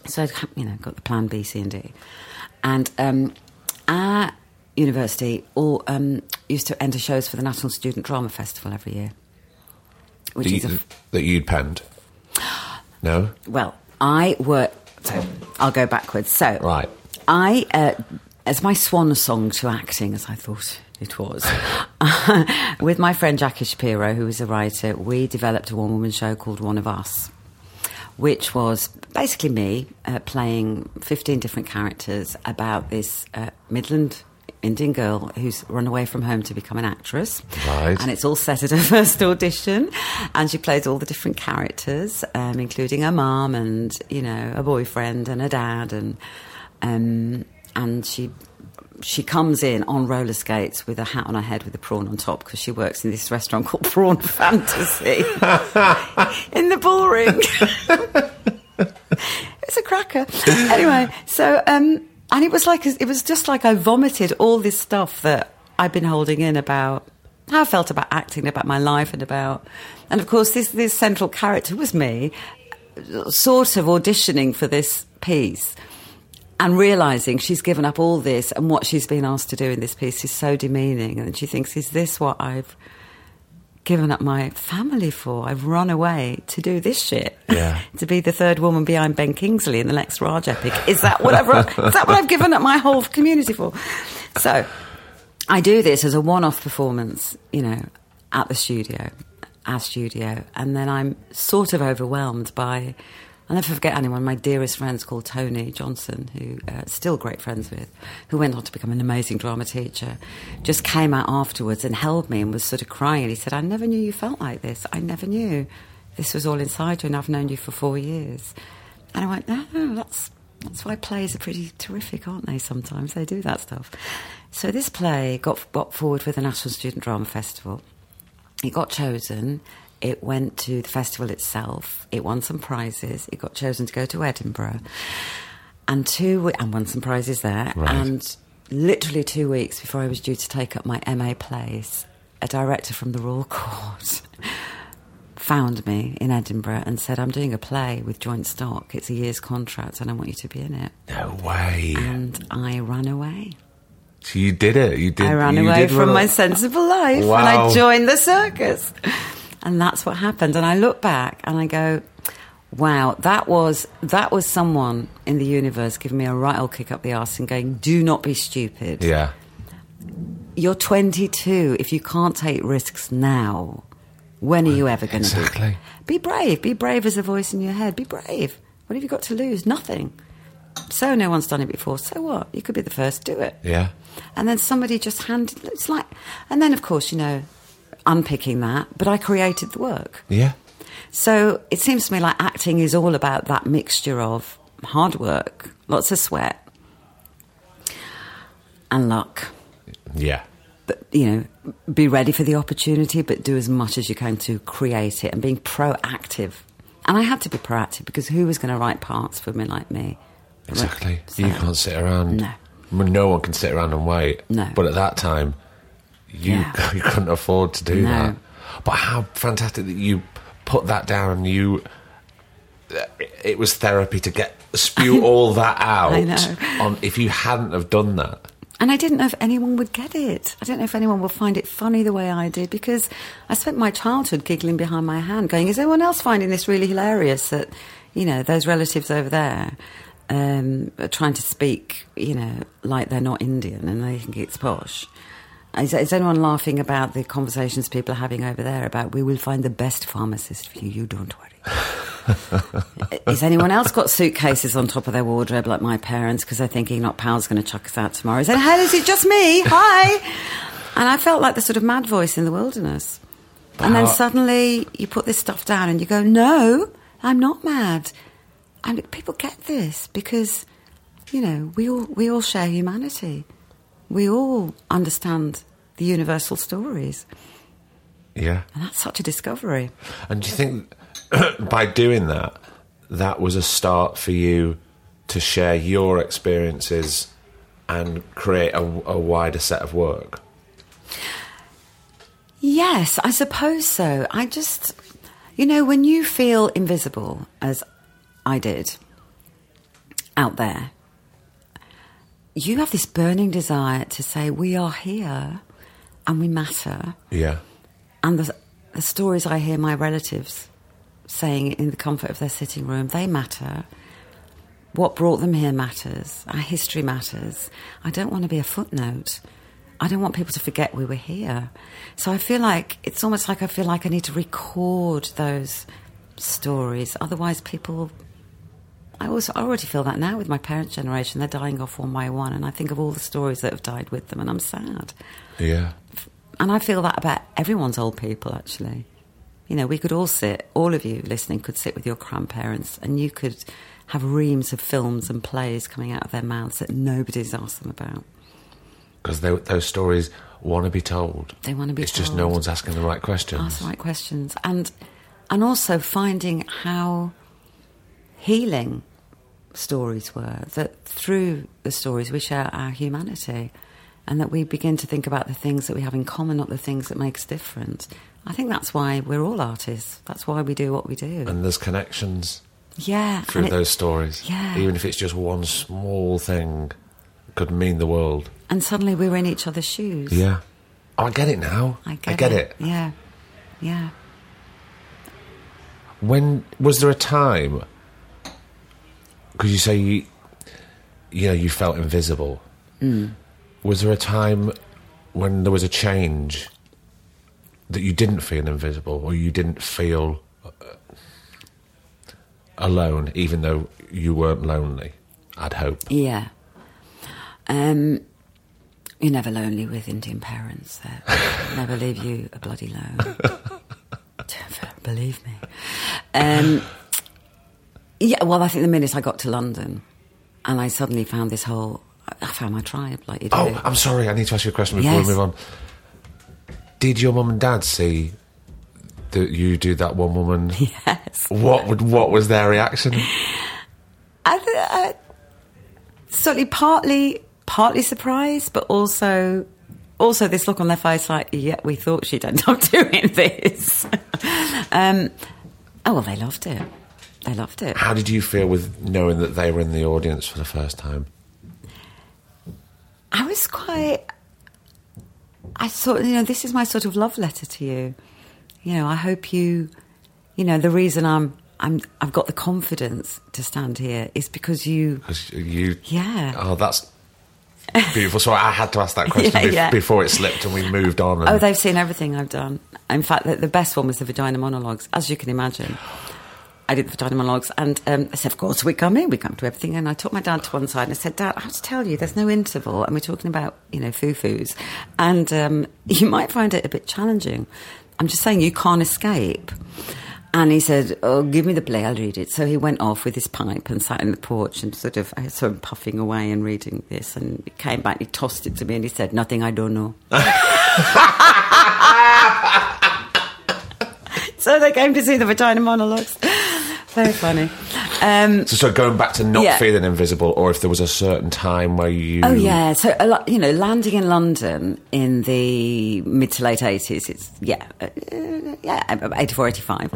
Speaker 2: So I'd, you know, got the plan B, C, and D, and um, our university all um, used to enter shows for the National Student Drama Festival every year, which
Speaker 1: That,
Speaker 2: is a
Speaker 1: you, that you'd penned? No?
Speaker 2: well, I work. So I'll go backwards. So
Speaker 1: Right.
Speaker 2: I, uh, as my swan song to acting, as I thought it was. [laughs] With my friend Jacqui Shapiro, who was a writer, we developed a one woman show called One of Us, which was basically me uh, playing 15 different characters about this uh, Midland Indian girl who's run away from home to become an actress.
Speaker 1: Right.
Speaker 2: And it's all set at her [laughs] first audition. And she plays all the different characters, um, including her mum and, you know, a boyfriend and a dad. And, um, and she she comes in on roller skates with a hat on her head with a prawn on top because she works in this restaurant [laughs] called Prawn Fantasy [laughs] in the bull ring. it's a cracker. Anyway, so um, and it was like it was just like I vomited all this stuff that I've been holding in about how I felt about acting, about my life, and about and of course this this central character was me, sort of auditioning for this piece and realizing she's given up all this and what she's been asked to do in this piece is so demeaning. And she thinks is this what I've given up my family for. I've run away to do this shit.
Speaker 1: Yeah. [laughs]
Speaker 2: to be the third woman behind Ben Kingsley in the next Raj epic. Is that what I've [laughs] is that what I've given up my whole community for? So I do this as a one-off performance you know at the studio our studio. And then I'm sort of overwhelmed by I'll never forget anyone. My dearest friends called Tony Johnson, who uh, still great friends with, who went on to become an amazing drama teacher, just came out afterwards and held me and was sort of crying. And he said, "I never knew you felt like this. I never knew this was all inside you, and I've known you for four years." And I went, "No, no, that's that's why plays are pretty terrific, aren't they? Sometimes they do that stuff." So this play got got forward with the National Student Drama Festival. It got chosen. It went to the festival itself. It won some prizes. It got chosen to go to Edinburgh, and two and won some prizes there.
Speaker 1: Right.
Speaker 2: And literally two weeks before I was due to take up my MA place, a director from the Royal Court [laughs] found me in Edinburgh and said, "I'm doing a play with Joint Stock. It's a year's contract, and I want you to be in it."
Speaker 1: No way.
Speaker 2: And I ran away.
Speaker 1: So you did it. You did.
Speaker 2: I ran away from my sensible life and I joined the circus. And that's what happened. And I look back and I go, wow, that was that was someone in the universe giving me a right old kick up the arse and going, do not be stupid.
Speaker 1: Yeah.
Speaker 2: You're 22. If you can't take risks now, when are you ever going to
Speaker 1: Exactly.
Speaker 2: be? Be brave. Be brave as a voice in your head. Be brave. What have you got to lose? Nothing. So no one's done it before. So what? You could be the first. Do it.
Speaker 1: Yeah.
Speaker 2: And then somebody just handed it's like and then of course, you know, unpicking that, but I created the work.
Speaker 1: Yeah.
Speaker 2: So it seems to me like acting is all about that mixture of hard work, lots of sweat, and luck.
Speaker 1: Yeah.
Speaker 2: But you know, be ready for the opportunity, but do as much as you can to create it and being proactive. And I had to be proactive because who was going to write parts for me like me?
Speaker 1: Exactly.
Speaker 2: So-
Speaker 1: you can't sit around.
Speaker 2: No.
Speaker 1: No one can sit around and wait.
Speaker 2: No.
Speaker 1: But at that time, you
Speaker 2: Yeah. [laughs]
Speaker 1: you couldn't afford to do
Speaker 2: No.
Speaker 1: that. But how fantastic that you put that down. You. It was therapy to get spew [laughs] all that out.
Speaker 2: I know.
Speaker 1: On if you hadn't have done that.
Speaker 2: And I didn't know if anyone would get it. I don't know if anyone will find it funny the way I did because I spent my childhood giggling behind my hand, going, "Is anyone else finding this really hilarious?" That you know those relatives over there um, are trying to speak, you know, like they're not Indian and they think it's posh. Is, is anyone laughing about the conversations people are having over there about we will find the best pharmacist for you? You don't worry. [laughs] is anyone else got suitcases on top of their wardrobe like my parents because they're thinking Enoch Powell's going to chuck us out tomorrow? Is it, hey, is it just me? Hi. And I felt like the sort of mad voice in the wilderness. And then
Speaker 1: How-
Speaker 2: suddenly you put this stuff down and you go, no, I'm not mad. And people get this because, you know, we all, we all share humanity. We all understand the universal stories.
Speaker 1: Yeah.
Speaker 2: And that's such a discovery.
Speaker 1: And do you think [clears throat] by doing that, that was a start for you to share your experiences and create a, a wider set of work?
Speaker 2: Yes, I suppose so. I just, you know, when you feel invisible, as I did out there, you have this burning desire to say, we are here and we matter.
Speaker 1: Yeah.
Speaker 2: And the, the stories I hear my relatives saying in the comfort of their sitting room, they matter. What brought them here matters. Our history matters. I don't want to be a footnote. I don't want people to forget we were here. So I feel like it's almost like I feel like I need to record those stories. Otherwise, people. I also I already feel that now with my parents' generation. They're dying off one by one, and I think of all the stories that have died with them, and I'm sad.
Speaker 1: Yeah.
Speaker 2: And I feel that about everyone's old people, actually. You know, we could all sit, all of you listening could sit with your grandparents, and you could have reams of films and plays coming out of their mouths that nobody's asked them about.
Speaker 1: Because those stories want to be told.
Speaker 2: They want to be
Speaker 1: It's just no one's asking the right questions.
Speaker 2: Ask the right questions, and and also finding how healing stories were. That through the stories we share our humanity, and that we begin to think about the things that we have in common, not the things that make us different. I think that's why we're all artists. That's why we do what we do.
Speaker 1: And there's connections
Speaker 2: yeah,
Speaker 1: through
Speaker 2: it-
Speaker 1: those stories.
Speaker 2: Yeah.
Speaker 1: Even if it's just one small thing, could mean the world.
Speaker 2: and suddenly we were in each other's shoes.
Speaker 1: Yeah. Oh, I get it now.
Speaker 2: I get,
Speaker 1: it.
Speaker 2: Yeah, yeah.
Speaker 1: When was there a time? Because you say you, you know, you felt invisible.
Speaker 2: Mm.
Speaker 1: Was there a time when there was a change that you didn't feel invisible, or you didn't feel uh, alone, even though you weren't lonely? I'd hope.
Speaker 2: Yeah. Um, you're never lonely with Indian parents. They [laughs] never leave you a bloody lone. Believe me. Um, yeah, well, I think the minute I got to London and I suddenly found this whole. I found my tribe, like you do.
Speaker 1: Oh, I'm sorry. I need to ask you a question before
Speaker 2: Yes.
Speaker 1: we move on. Did your mum and dad see that you do that one woman? [laughs]
Speaker 2: yes.
Speaker 1: What would what was their reaction?
Speaker 2: I, th- I certainly partly partly surprised, but also also this look on their face like, yeah, we thought she'd end up [laughs] doing this. [laughs] um, oh well, they loved it. They loved it.
Speaker 1: How did you feel with knowing that they were in the audience for the first time?
Speaker 2: I was quite. I thought, you know, this is my sort of love letter to you. You know, I hope you. You know, the reason I'm I'm I've got the confidence to stand here is because you.
Speaker 1: You,
Speaker 2: Yeah.
Speaker 1: oh, that's beautiful. So I had to ask that [laughs] question
Speaker 2: Yeah,
Speaker 1: bef-
Speaker 2: yeah.
Speaker 1: before it slipped and we moved on. Oh, and
Speaker 2: Oh, they've seen everything I've done. In fact, the, the best one was the vagina monologues, as you can imagine. I did the vagina monologues, and um, I said, "Of course, we come in, we come to everything." And I took my dad to one side and I said, "Dad, I have to tell you, there's no interval, and we're talking about you know foo-foos, and um, [laughs] you might find it a bit challenging. I'm just saying you can't escape." And he said, "Oh, give me the play, I'll read it." So he went off with his pipe and sat in the porch and sort of I saw him puffing away and reading this, and he came back, he tossed it to me, and he said, "Nothing I don't know." [laughs] so they came to see the vagina monologues. Very funny. Um,
Speaker 1: so, so going back to not
Speaker 2: Yeah.
Speaker 1: feeling invisible, or if there was a certain time where you.
Speaker 2: oh yeah, so a lot, you know, landing in London in the mid to late eighties. It's yeah, uh, yeah, 84, 85.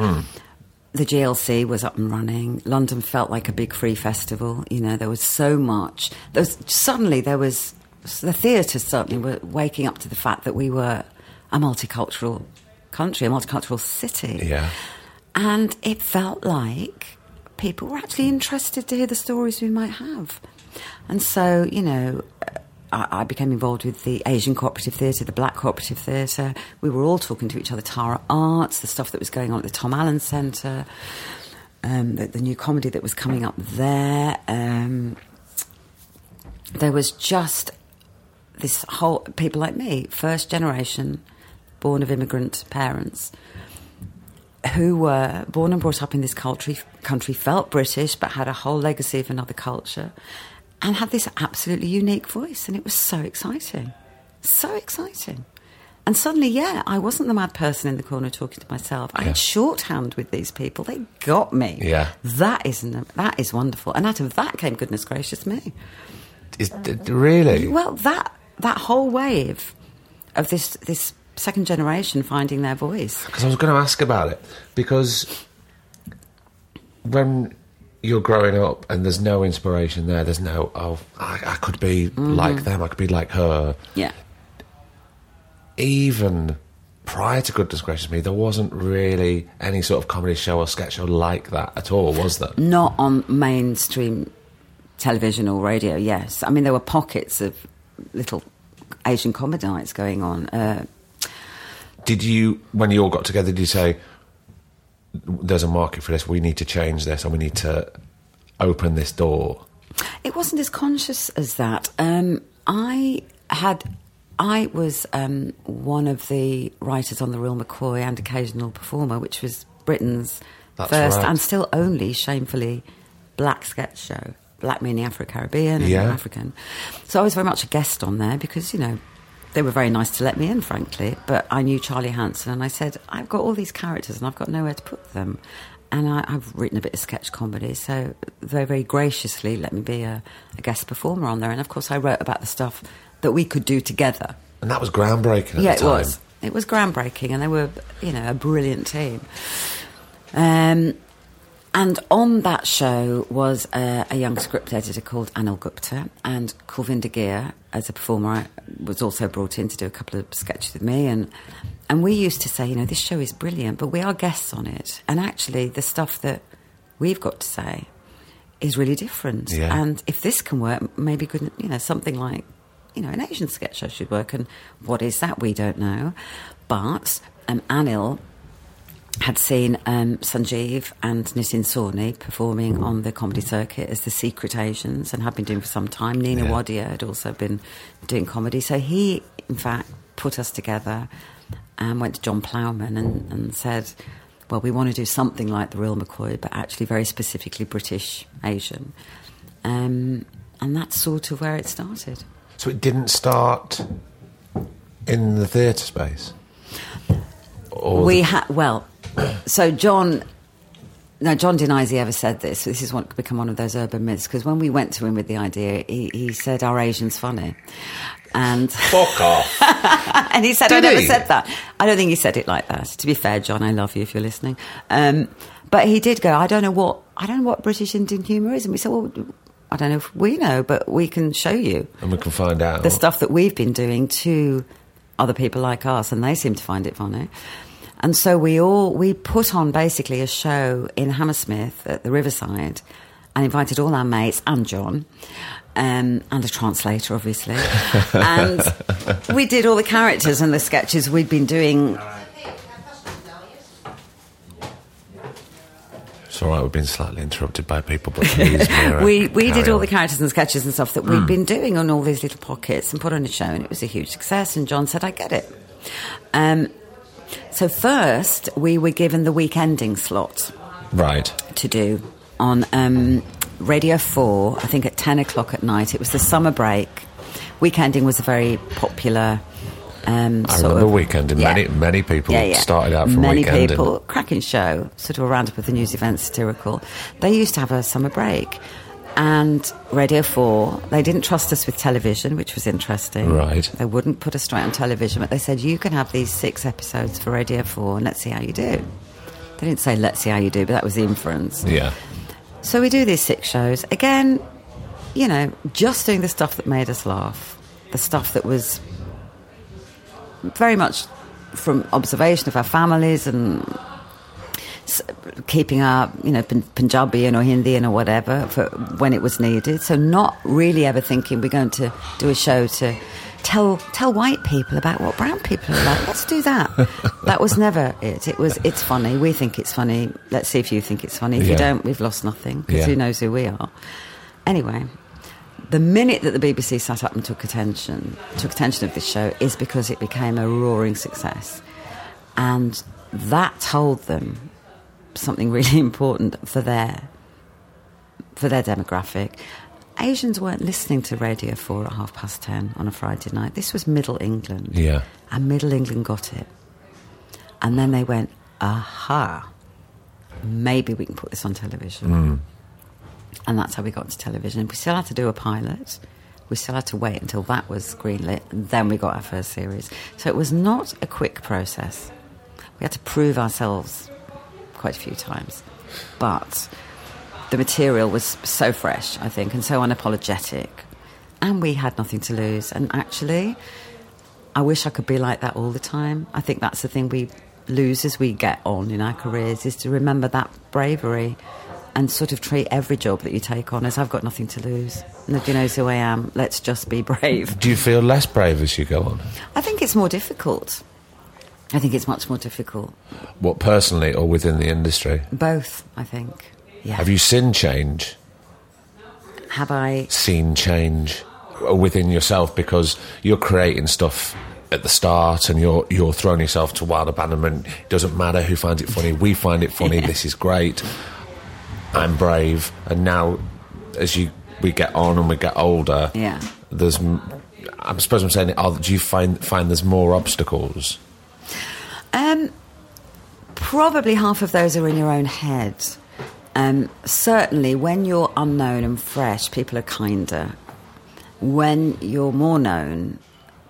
Speaker 2: The GLC was up and running. London felt like a big free festival. You know, there was so much. There was suddenly there was the theatres certainly were waking up to the fact that we were a multicultural country, a multicultural city.
Speaker 1: Yeah.
Speaker 2: And it felt like people were actually interested to hear the stories we might have. And so, you know, I, I became involved with the Asian Cooperative Theatre, the Black Cooperative Theatre. We were all talking to each other, Tara Arts, the stuff that was going on at the Tom Allen Centre, um, the, the new comedy that was coming up there. Um, there was just this whole people like me, first generation, born of immigrant parents, who were born and brought up in this country, country, felt British, but had a whole legacy of another culture, and had this absolutely unique voice, and it was so exciting, so exciting. And suddenly, yeah, I wasn't the mad person in the corner talking to myself. I
Speaker 1: Yeah.
Speaker 2: had shorthand with these people. They got me.
Speaker 1: Yeah.
Speaker 2: that is that is wonderful. And out of that came goodness gracious me.
Speaker 1: Is, really?
Speaker 2: Well, that that whole wave of this this second generation finding their voice.
Speaker 1: Because I was going to ask about it. Because when you're growing up and there's no inspiration there, there's no, oh, I, I could be
Speaker 2: Mm-hmm.
Speaker 1: like them, I could be like her.
Speaker 2: Yeah.
Speaker 1: Even prior to Goodness Gracious Me, there wasn't really any sort of comedy show or sketch show like that at all, was there?
Speaker 2: Not on mainstream television or radio, yes. I mean, there were pockets of little Asian comedy nights going on. Uh,
Speaker 1: Did you, when you all got together, did you say, there's a market for this, we need to change this, and we need to open this door?
Speaker 2: It wasn't as conscious as that. Um, I had. I was um, one of the writers on the Real McCoy and occasional performer, which was Britain's
Speaker 1: That's
Speaker 2: first
Speaker 1: right.
Speaker 2: and still only shamefully black sketch show. Black meaning Afro Caribbean and
Speaker 1: Yeah.
Speaker 2: African. So I was very much a guest on there because, you know, they were very nice to let me in, frankly. But I knew Charlie Hanson and I said, I've got all these characters and I've got nowhere to put them. And I, I've written a bit of sketch comedy, so they very graciously let me be a, a guest performer on there. And of course, I wrote about the stuff that we could do together.
Speaker 1: And that was groundbreaking at
Speaker 2: yeah,
Speaker 1: the
Speaker 2: it was. It was groundbreaking, and they were, you know, a brilliant team. Um, and on that show was a, a young script editor called Anil Gupta, and Kulvinder Ghir, as a performer, was also brought in to do a couple of sketches with me. And, and we used to say, you know, this show is brilliant, but we are guests on it. And actually, the stuff that we've got to say is really different.
Speaker 1: Yeah.
Speaker 2: And if this can work, maybe good, you know, something like, you know, an Asian sketch show should work. And what is that? We don't know. But um, Anil had seen um, Sanjeev and Nitin Sawhney performing on the comedy circuit as the Secret Asians and had been doing for some time. Nina
Speaker 1: Yeah.
Speaker 2: Wadia had also been doing comedy. So he, in fact, put us together and went to John Plowman and, and said, well, we want to do something like the Real McCoy, but actually very specifically British Asian. Um, and that's sort of where it started.
Speaker 1: So it didn't start in the theatre space?
Speaker 2: We
Speaker 1: the-
Speaker 2: had well so john no john denies he ever said this this is what become one of those urban myths because when we went to him with the idea he, he said our asian's funny and [laughs]
Speaker 1: Fuck off. [laughs]
Speaker 2: and he said
Speaker 1: Did
Speaker 2: i never
Speaker 1: he?
Speaker 2: said that i don't think he said it like that to be fair john i love you if you're listening um, but he did go i don't know what i don't know what british indian humour is and we said well i don't know if we know but we can show you
Speaker 1: and we can find out.
Speaker 2: the stuff that we've been doing to other people like us, and they seem to find it funny. And so we all we put on basically a show in Hammersmith at the Riverside, and invited all our mates and John. Um, and a translator, obviously. [laughs] and we did all the characters and the sketches we'd been doing.
Speaker 1: All right, we've been slightly interrupted by people, but please, Meera, [laughs]
Speaker 2: we we did all
Speaker 1: on.
Speaker 2: the characters and sketches and stuff that we'd been doing on all these little pockets and put on a show, and it was a huge success. And John said, "I get it." Um, so first, we were given the Weekending slot
Speaker 1: Right.
Speaker 2: to do on um, Radio Four. I think at ten o'clock at night. It was the summer break. Weekending was a very popular. Um,
Speaker 1: I remember
Speaker 2: of-
Speaker 1: Weekending. Many- many people started out from
Speaker 2: weekend.
Speaker 1: Many
Speaker 2: people, cracking show, sort of a roundup of the news events, satirical. They used to have a summer break. And Radio 4, they didn't trust us with television, which was interesting.
Speaker 1: Right.
Speaker 2: They wouldn't put us straight on television, but they said, you can have these six episodes for Radio 4 and let's see how you do. They didn't say, let's see how you do, but that was the inference.
Speaker 1: Yeah.
Speaker 2: So we do these six shows. Again, you know, just doing the stuff that made us laugh, the stuff that was very much from observation of our families and keeping our, you know, Punjabi and or Hindi and or whatever for when it was needed. So not really ever thinking we're going to do a show to tell tell white people about what brown people are like. Let's do that. [laughs] that was never it. It was it's funny. We think it's funny. Let's see if you think it's funny. If
Speaker 1: Yeah.
Speaker 2: you don't, we've lost nothing because
Speaker 1: Yeah.
Speaker 2: who knows who we are. Anyway, the minute that the BBC sat up and took attention, took attention of this show, is because it became a roaring success, and that told them something really [laughs] important for their for their demographic. Asians weren't listening to Radio 4 at half past 10 on a Friday night. This was Middle England.
Speaker 1: Yeah.
Speaker 2: And Middle England got it. And then they went, aha, maybe we can put this on television. Mm. And that's how we got to television. We still had to do a pilot. We still had to wait until that was greenlit. And then we got our first series. So it was not a quick process. We had to prove ourselves quite a few times. But the material was so fresh, I think, and so unapologetic. And we had nothing to lose. And actually, I wish I could be like that all the time. I think that's the thing we lose as we get on in our careers is to remember that bravery and sort of treat every job that you take on as I've got nothing to lose. Nobody knows who I am. Let's just be brave.
Speaker 1: Do you feel less brave as you go on?
Speaker 2: I think it's more difficult. I think it's much more difficult.
Speaker 1: What personally or within the industry?
Speaker 2: Both, I think. Yeah.
Speaker 1: Have you seen change?
Speaker 2: Have I?
Speaker 1: Seen change within yourself because you're creating stuff at the start and you're you're throwing yourself to wild abandonment. It doesn't matter who finds it funny. We find it funny. [laughs] This is great. I'm brave. And now, as you we get on and we get older,
Speaker 2: Yeah.
Speaker 1: there's. I suppose I'm saying, are, do you find find there's more obstacles?
Speaker 2: Um, probably half of those are in your own head. Um, certainly, when you're unknown and fresh, people are kinder. When you're more known,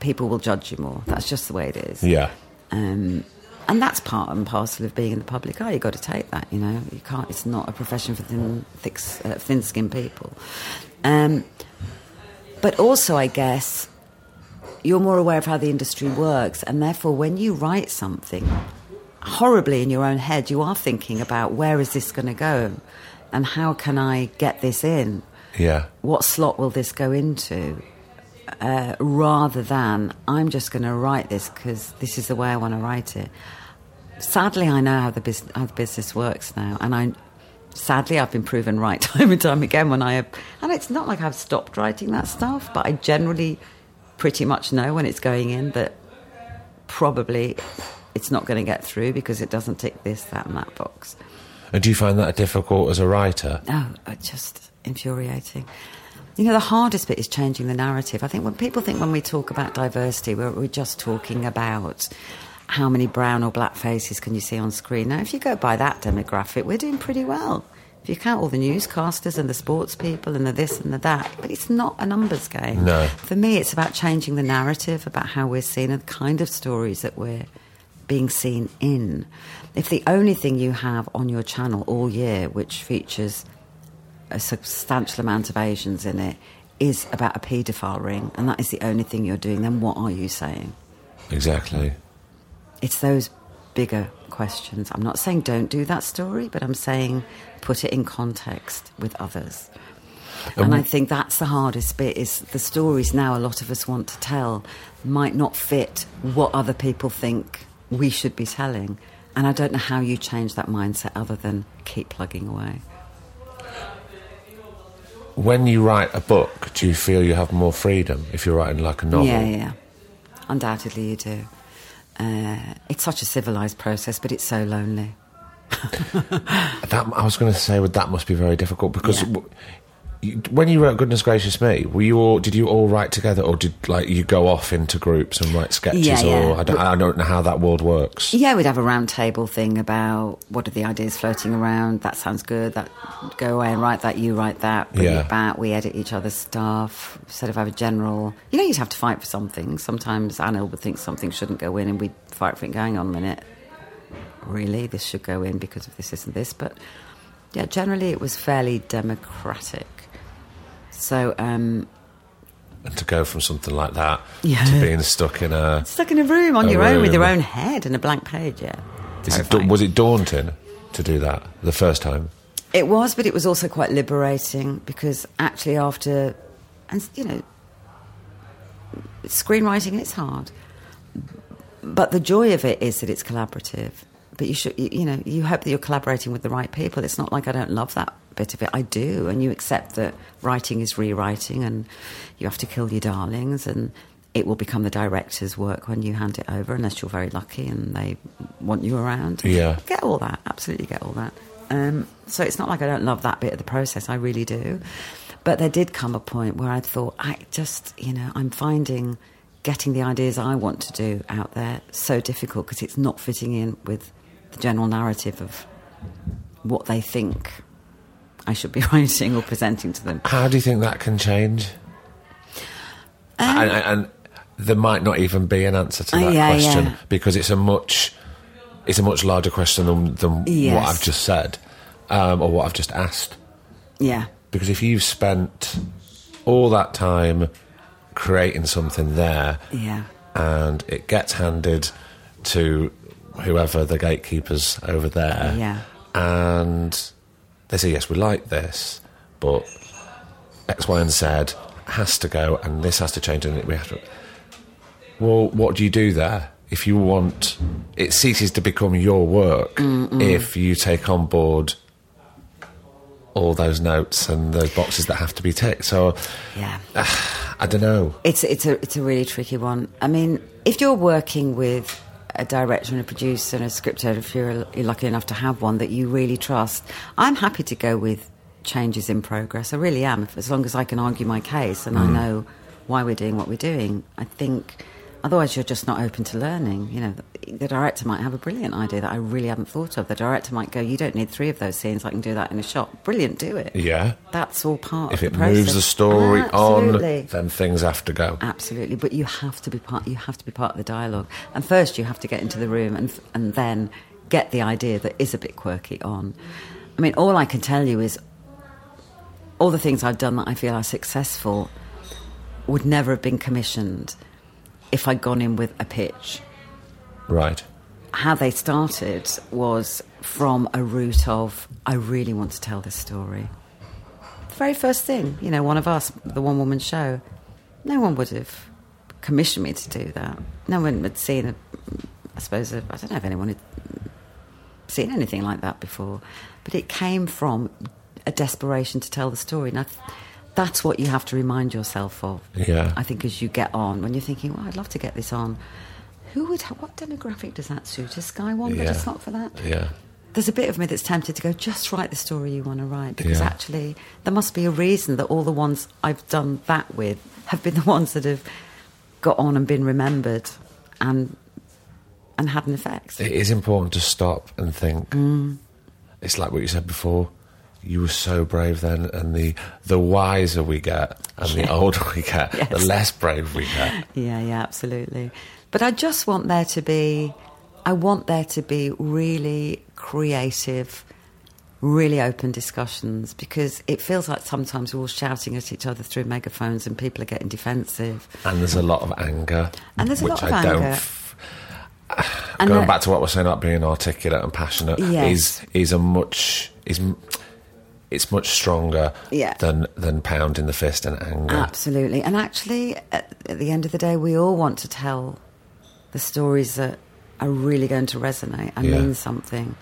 Speaker 2: people will judge you more. That's just the way it is.
Speaker 1: Yeah.
Speaker 2: Um, and that's part and parcel of being in the public eye. You've got to take that, you know. You can't. It's not a profession for thin, thick, uh, thin-skinned people. Um, but also, I guess you're more aware of how the industry works, and therefore, when you write something horribly in your own head, you are thinking about where is this going to go, and how can I get this in?
Speaker 1: Yeah.
Speaker 2: what slot will this go into? Uh, rather than I'm just going to write this because this is the way I want to write it. Sadly, I know how the, bus- how the business works now, and I sadly I've been proven right [laughs] time and time again when I have. And it's not like I've stopped writing that stuff, but I generally pretty much know when it's going in that probably it's not going to get through because it doesn't tick this, that, and that box.
Speaker 1: And do you find that difficult as a writer?
Speaker 2: Oh, uh, just infuriating. You know, the hardest bit is changing the narrative. I think when people think when we talk about diversity, we're, we're just talking about how many brown or black faces can you see on screen. Now, if you go by that demographic, we're doing pretty well. If you count all the newscasters and the sports people and the this and the that, but it's not a numbers game.
Speaker 1: No.
Speaker 2: For me, it's about changing the narrative about how we're seen and the kind of stories that we're being seen in. If the only thing you have on your channel all year, which features a substantial amount of Asians in it, is about a paedophile ring, and that is the only thing you're doing, then what are you saying?
Speaker 1: Exactly.
Speaker 2: It's those bigger questions. I'm not saying don't do that story, but I'm saying put it in context with others. And I think that's the hardest bit is the stories now a lot of us want to tell might not fit what other people think we should be telling. And I don't know how you change that mindset other than keep plugging away.
Speaker 1: When you write a book, do you feel you have more freedom if you're writing like a novel?
Speaker 2: Yeah, yeah. Undoubtedly, you do. Uh, it's such a civilized process, but it's so lonely. [laughs]
Speaker 1: That I was going to say, well, that must be very difficult because
Speaker 2: Yeah.
Speaker 1: When you wrote "Goodness Gracious Me," were you all? Did you all write together, or did like you go off into groups and write sketches?
Speaker 2: Yeah, yeah.
Speaker 1: Or I don't, I don't know how that world works.
Speaker 2: Yeah, we'd have a round table thing about what are the ideas floating around. That sounds good. That go away and write that. You write that. Bring
Speaker 1: Yeah.
Speaker 2: it back. We edit each other's stuff. Sort of have a general. You know, you'd have to fight for something. Sometimes Anna would think something shouldn't go in, and we'd fight for it. Going on a minute. Really, this should go in because of this, isn't this. But yeah, generally it was fairly democratic. So um,
Speaker 1: And to go from something like that
Speaker 2: Yeah.
Speaker 1: to being stuck in a
Speaker 2: stuck in a room on
Speaker 1: A
Speaker 2: your own with your own head and a blank page. Yeah,
Speaker 1: it, was it daunting to do that the first time?
Speaker 2: It was, but it was also quite liberating because actually, after, and you know, screenwriting it's hard, but the joy of it is that it's collaborative. But you should, you, you know, you hope that you're collaborating with the right people. It's not like I don't love that bit of it. I do, and you accept that writing is rewriting, and you have to kill your darlings, and it will become the director's work when you hand it over, unless you're very lucky and they want you around.
Speaker 1: Yeah.
Speaker 2: get all that. Absolutely get all that. Um, so it's not like I don't love that bit of the process. I really do. But there did come a point where I thought, I just, you know, I'm finding getting the ideas I want to do out there so difficult because it's not fitting in with the general narrative of what they think I should be [laughs] writing or presenting to them.
Speaker 1: How do you think that can change?
Speaker 2: Um,
Speaker 1: and, and, there might not even be an answer to
Speaker 2: Uh,
Speaker 1: that
Speaker 2: yeah,
Speaker 1: question
Speaker 2: yeah.
Speaker 1: because it's a much it's a much larger question than, than what I've just said um, or what I've just asked.
Speaker 2: Yeah.
Speaker 1: Because if you've spent all that time creating something there
Speaker 2: Yeah.
Speaker 1: and it gets handed to whoever the gatekeepers over there
Speaker 2: Yeah.
Speaker 1: and they say yes, we like this, but X, Y, and Z has to go, and this has to change, and we have to. Well, what do you do there? If you want, it ceases to become your work if you take on board all those notes and those boxes that have to be ticked. So
Speaker 2: Yeah. [sighs]
Speaker 1: I don't know.
Speaker 2: It's it's a it's a really tricky one. I mean, if you're working with a director and a producer and a script editor, if you're, you're lucky enough to have one that you really trust, I'm happy to go with changes in progress. I really am, if, as long as I can argue my case and I mm. know why we're doing what we're doing. I think otherwise you're just not open to learning. You know, the, director might have a brilliant idea that I really haven't thought of. The director might go, "You don't need three of those scenes. I can do that in a shot. Brilliant, do it."
Speaker 1: Yeah.
Speaker 2: That's all part
Speaker 1: If
Speaker 2: of
Speaker 1: it
Speaker 2: the process.
Speaker 1: moves the story
Speaker 2: Absolutely.
Speaker 1: on, then things have to go.
Speaker 2: Absolutely, but you have to be part. You have to be part of the dialogue. And first, you have to get into the room, and and then get the idea that is a bit quirky on. I mean, all I can tell you is all the things I've done that I feel are successful would never have been commissioned if I'd gone in with a pitch.
Speaker 1: Right.
Speaker 2: How they started was from a route of I really want to tell this story. The very first thing, you know, one of us, the one woman show, no one would have commissioned me to do that. No one had seen, a, I suppose, I I don't know if anyone had seen anything like that before, but it came from a desperation to tell the story. And I, that's what you have to remind yourself of.
Speaker 1: Yeah.
Speaker 2: I think as you get on, when you're thinking, well, I'd love to get this on. Who would? Ha- what demographic does that suit? A Sky one, but
Speaker 1: Yeah.
Speaker 2: it's not for that.
Speaker 1: Yeah.
Speaker 2: There's a bit of me that's tempted to go, just write the story you want to write, because
Speaker 1: Yeah.
Speaker 2: actually there must be a reason that all the ones I've done that with have been [laughs] the ones that have got on and been remembered, and and had an effect.
Speaker 1: It is important to stop and think.
Speaker 2: Mm.
Speaker 1: It's like what you said before. You were so brave then, and the the wiser we get, and the older we get, the less brave we get.
Speaker 2: Yeah, yeah, absolutely. But I just want there to be, I want there to be really creative, really open discussions because it feels like sometimes we're all shouting at each other through megaphones and people are getting defensive.
Speaker 1: And there's a lot of anger,
Speaker 2: And there's a lot of
Speaker 1: I don't.
Speaker 2: anger. [sighs] And
Speaker 1: going
Speaker 2: that-
Speaker 1: back to what we're saying about being articulate and passionate
Speaker 2: Yes.
Speaker 1: is is a much is it's much stronger
Speaker 2: Yeah.
Speaker 1: than than pounding the fist and anger.
Speaker 2: Absolutely. And actually, at, at the end of the day, we all want to tell the stories that are really going to resonate and
Speaker 1: Yeah.
Speaker 2: mean something.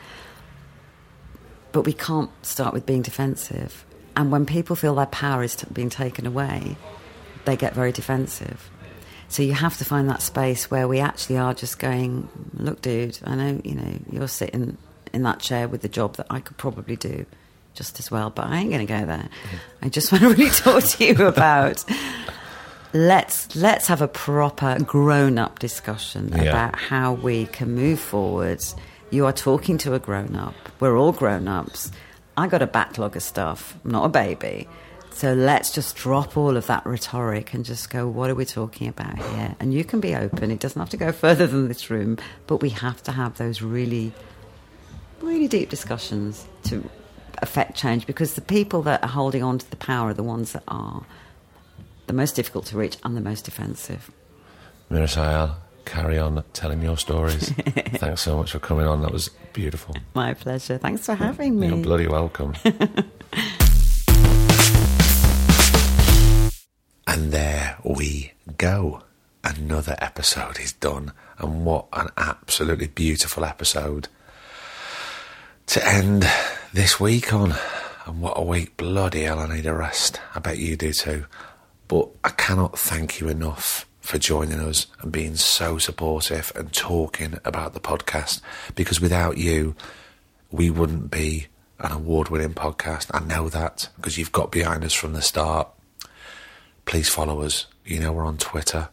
Speaker 2: But we can't start with being defensive. And when people feel their power is t- being taken away, they get very defensive. So you have to find that space where we actually are just going, look, dude, I know, you know, you're sitting in that chair with the job that I could probably do just as well, but I ain't going to go there. I just want to really [laughs] talk to you about let's let's have a proper grown-up discussion
Speaker 1: Yeah.
Speaker 2: about how we can move forward. You are talking to a grown-up. We're all grown-ups. I got a backlog of stuff. I'm not a baby. So let's just drop all of that rhetoric and just go, what are we talking about here? And you can be open. It doesn't have to go [laughs] further than this room, but we have to have those really, really deep discussions to affect change because the people that are holding on to the power are the ones that are the most difficult to reach and the most defensive.
Speaker 1: Meera Syal, carry on telling your stories. [laughs] Thanks so much for coming on. That was beautiful.
Speaker 2: My pleasure. Thanks for having me.
Speaker 1: You're bloody welcome. [laughs] and there we go. Another episode is done. And what an absolutely beautiful episode to end this week on. And what a week. Bloody hell, I need a rest. I bet you do too. But I cannot thank you enough for joining us and being so supportive and talking about the podcast because without you, we wouldn't be an award winning podcast. I know that because you've got behind us from the start. Please follow us. You know, we're on Twitter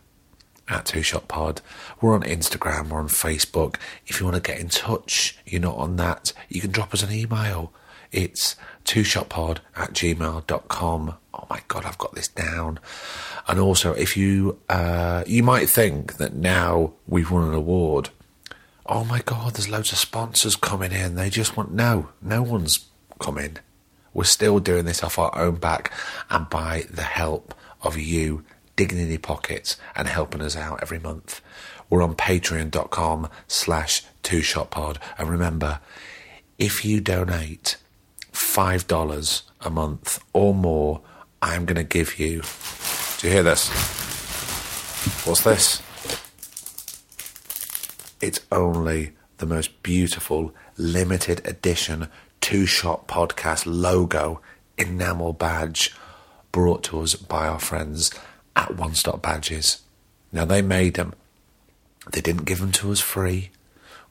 Speaker 1: at Two Shot Pod. We're on Instagram, we're on Facebook. If you want to get in touch, you're not on that, you can drop us an email. It's two shotpod at gmail.com. Oh my god, I've got this down. And also if you uh, you might think that now we've won an award, oh my god, there's loads of sponsors coming in. They just want no, no one's coming. We're still doing this off our own back and by the help of you digging in your pockets and helping us out every month. We're on patreon.com slash two shot pod. And remember, if you donate $5 a month or more, I'm going to give you. Do you hear this? What's this? It's only the most beautiful limited edition two shot podcast logo enamel badge brought to us by our friends at One Stop Badges. Now, they made them, they didn't give them to us free,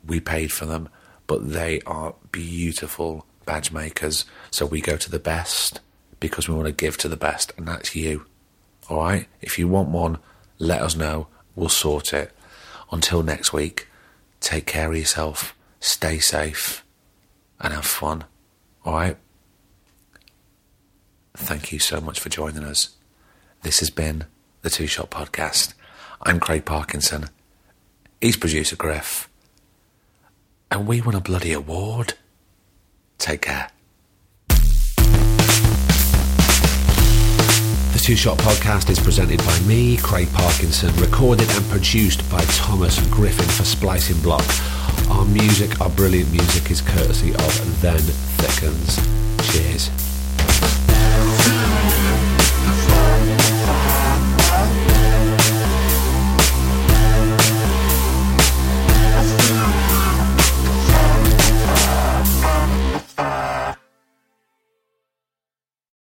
Speaker 1: we paid for them, but they are beautiful badge makers. So we go to the best because we want to give to the best, and that's you. All right? If you want one, let us know. We'll sort it. Until next week, take care of yourself, stay safe, and have fun. All right? Thank you so much for joining us. This has been the Two Shot Podcast. I'm Craig Parkinson. He's producer Griff. And we won a bloody award. Take care. The Two Shot Podcast is presented by me, Craig Parkinson, recorded and produced by Thomas Griffin for Splicing Block. Our music, our brilliant music, is courtesy of Then Thickens. Cheers.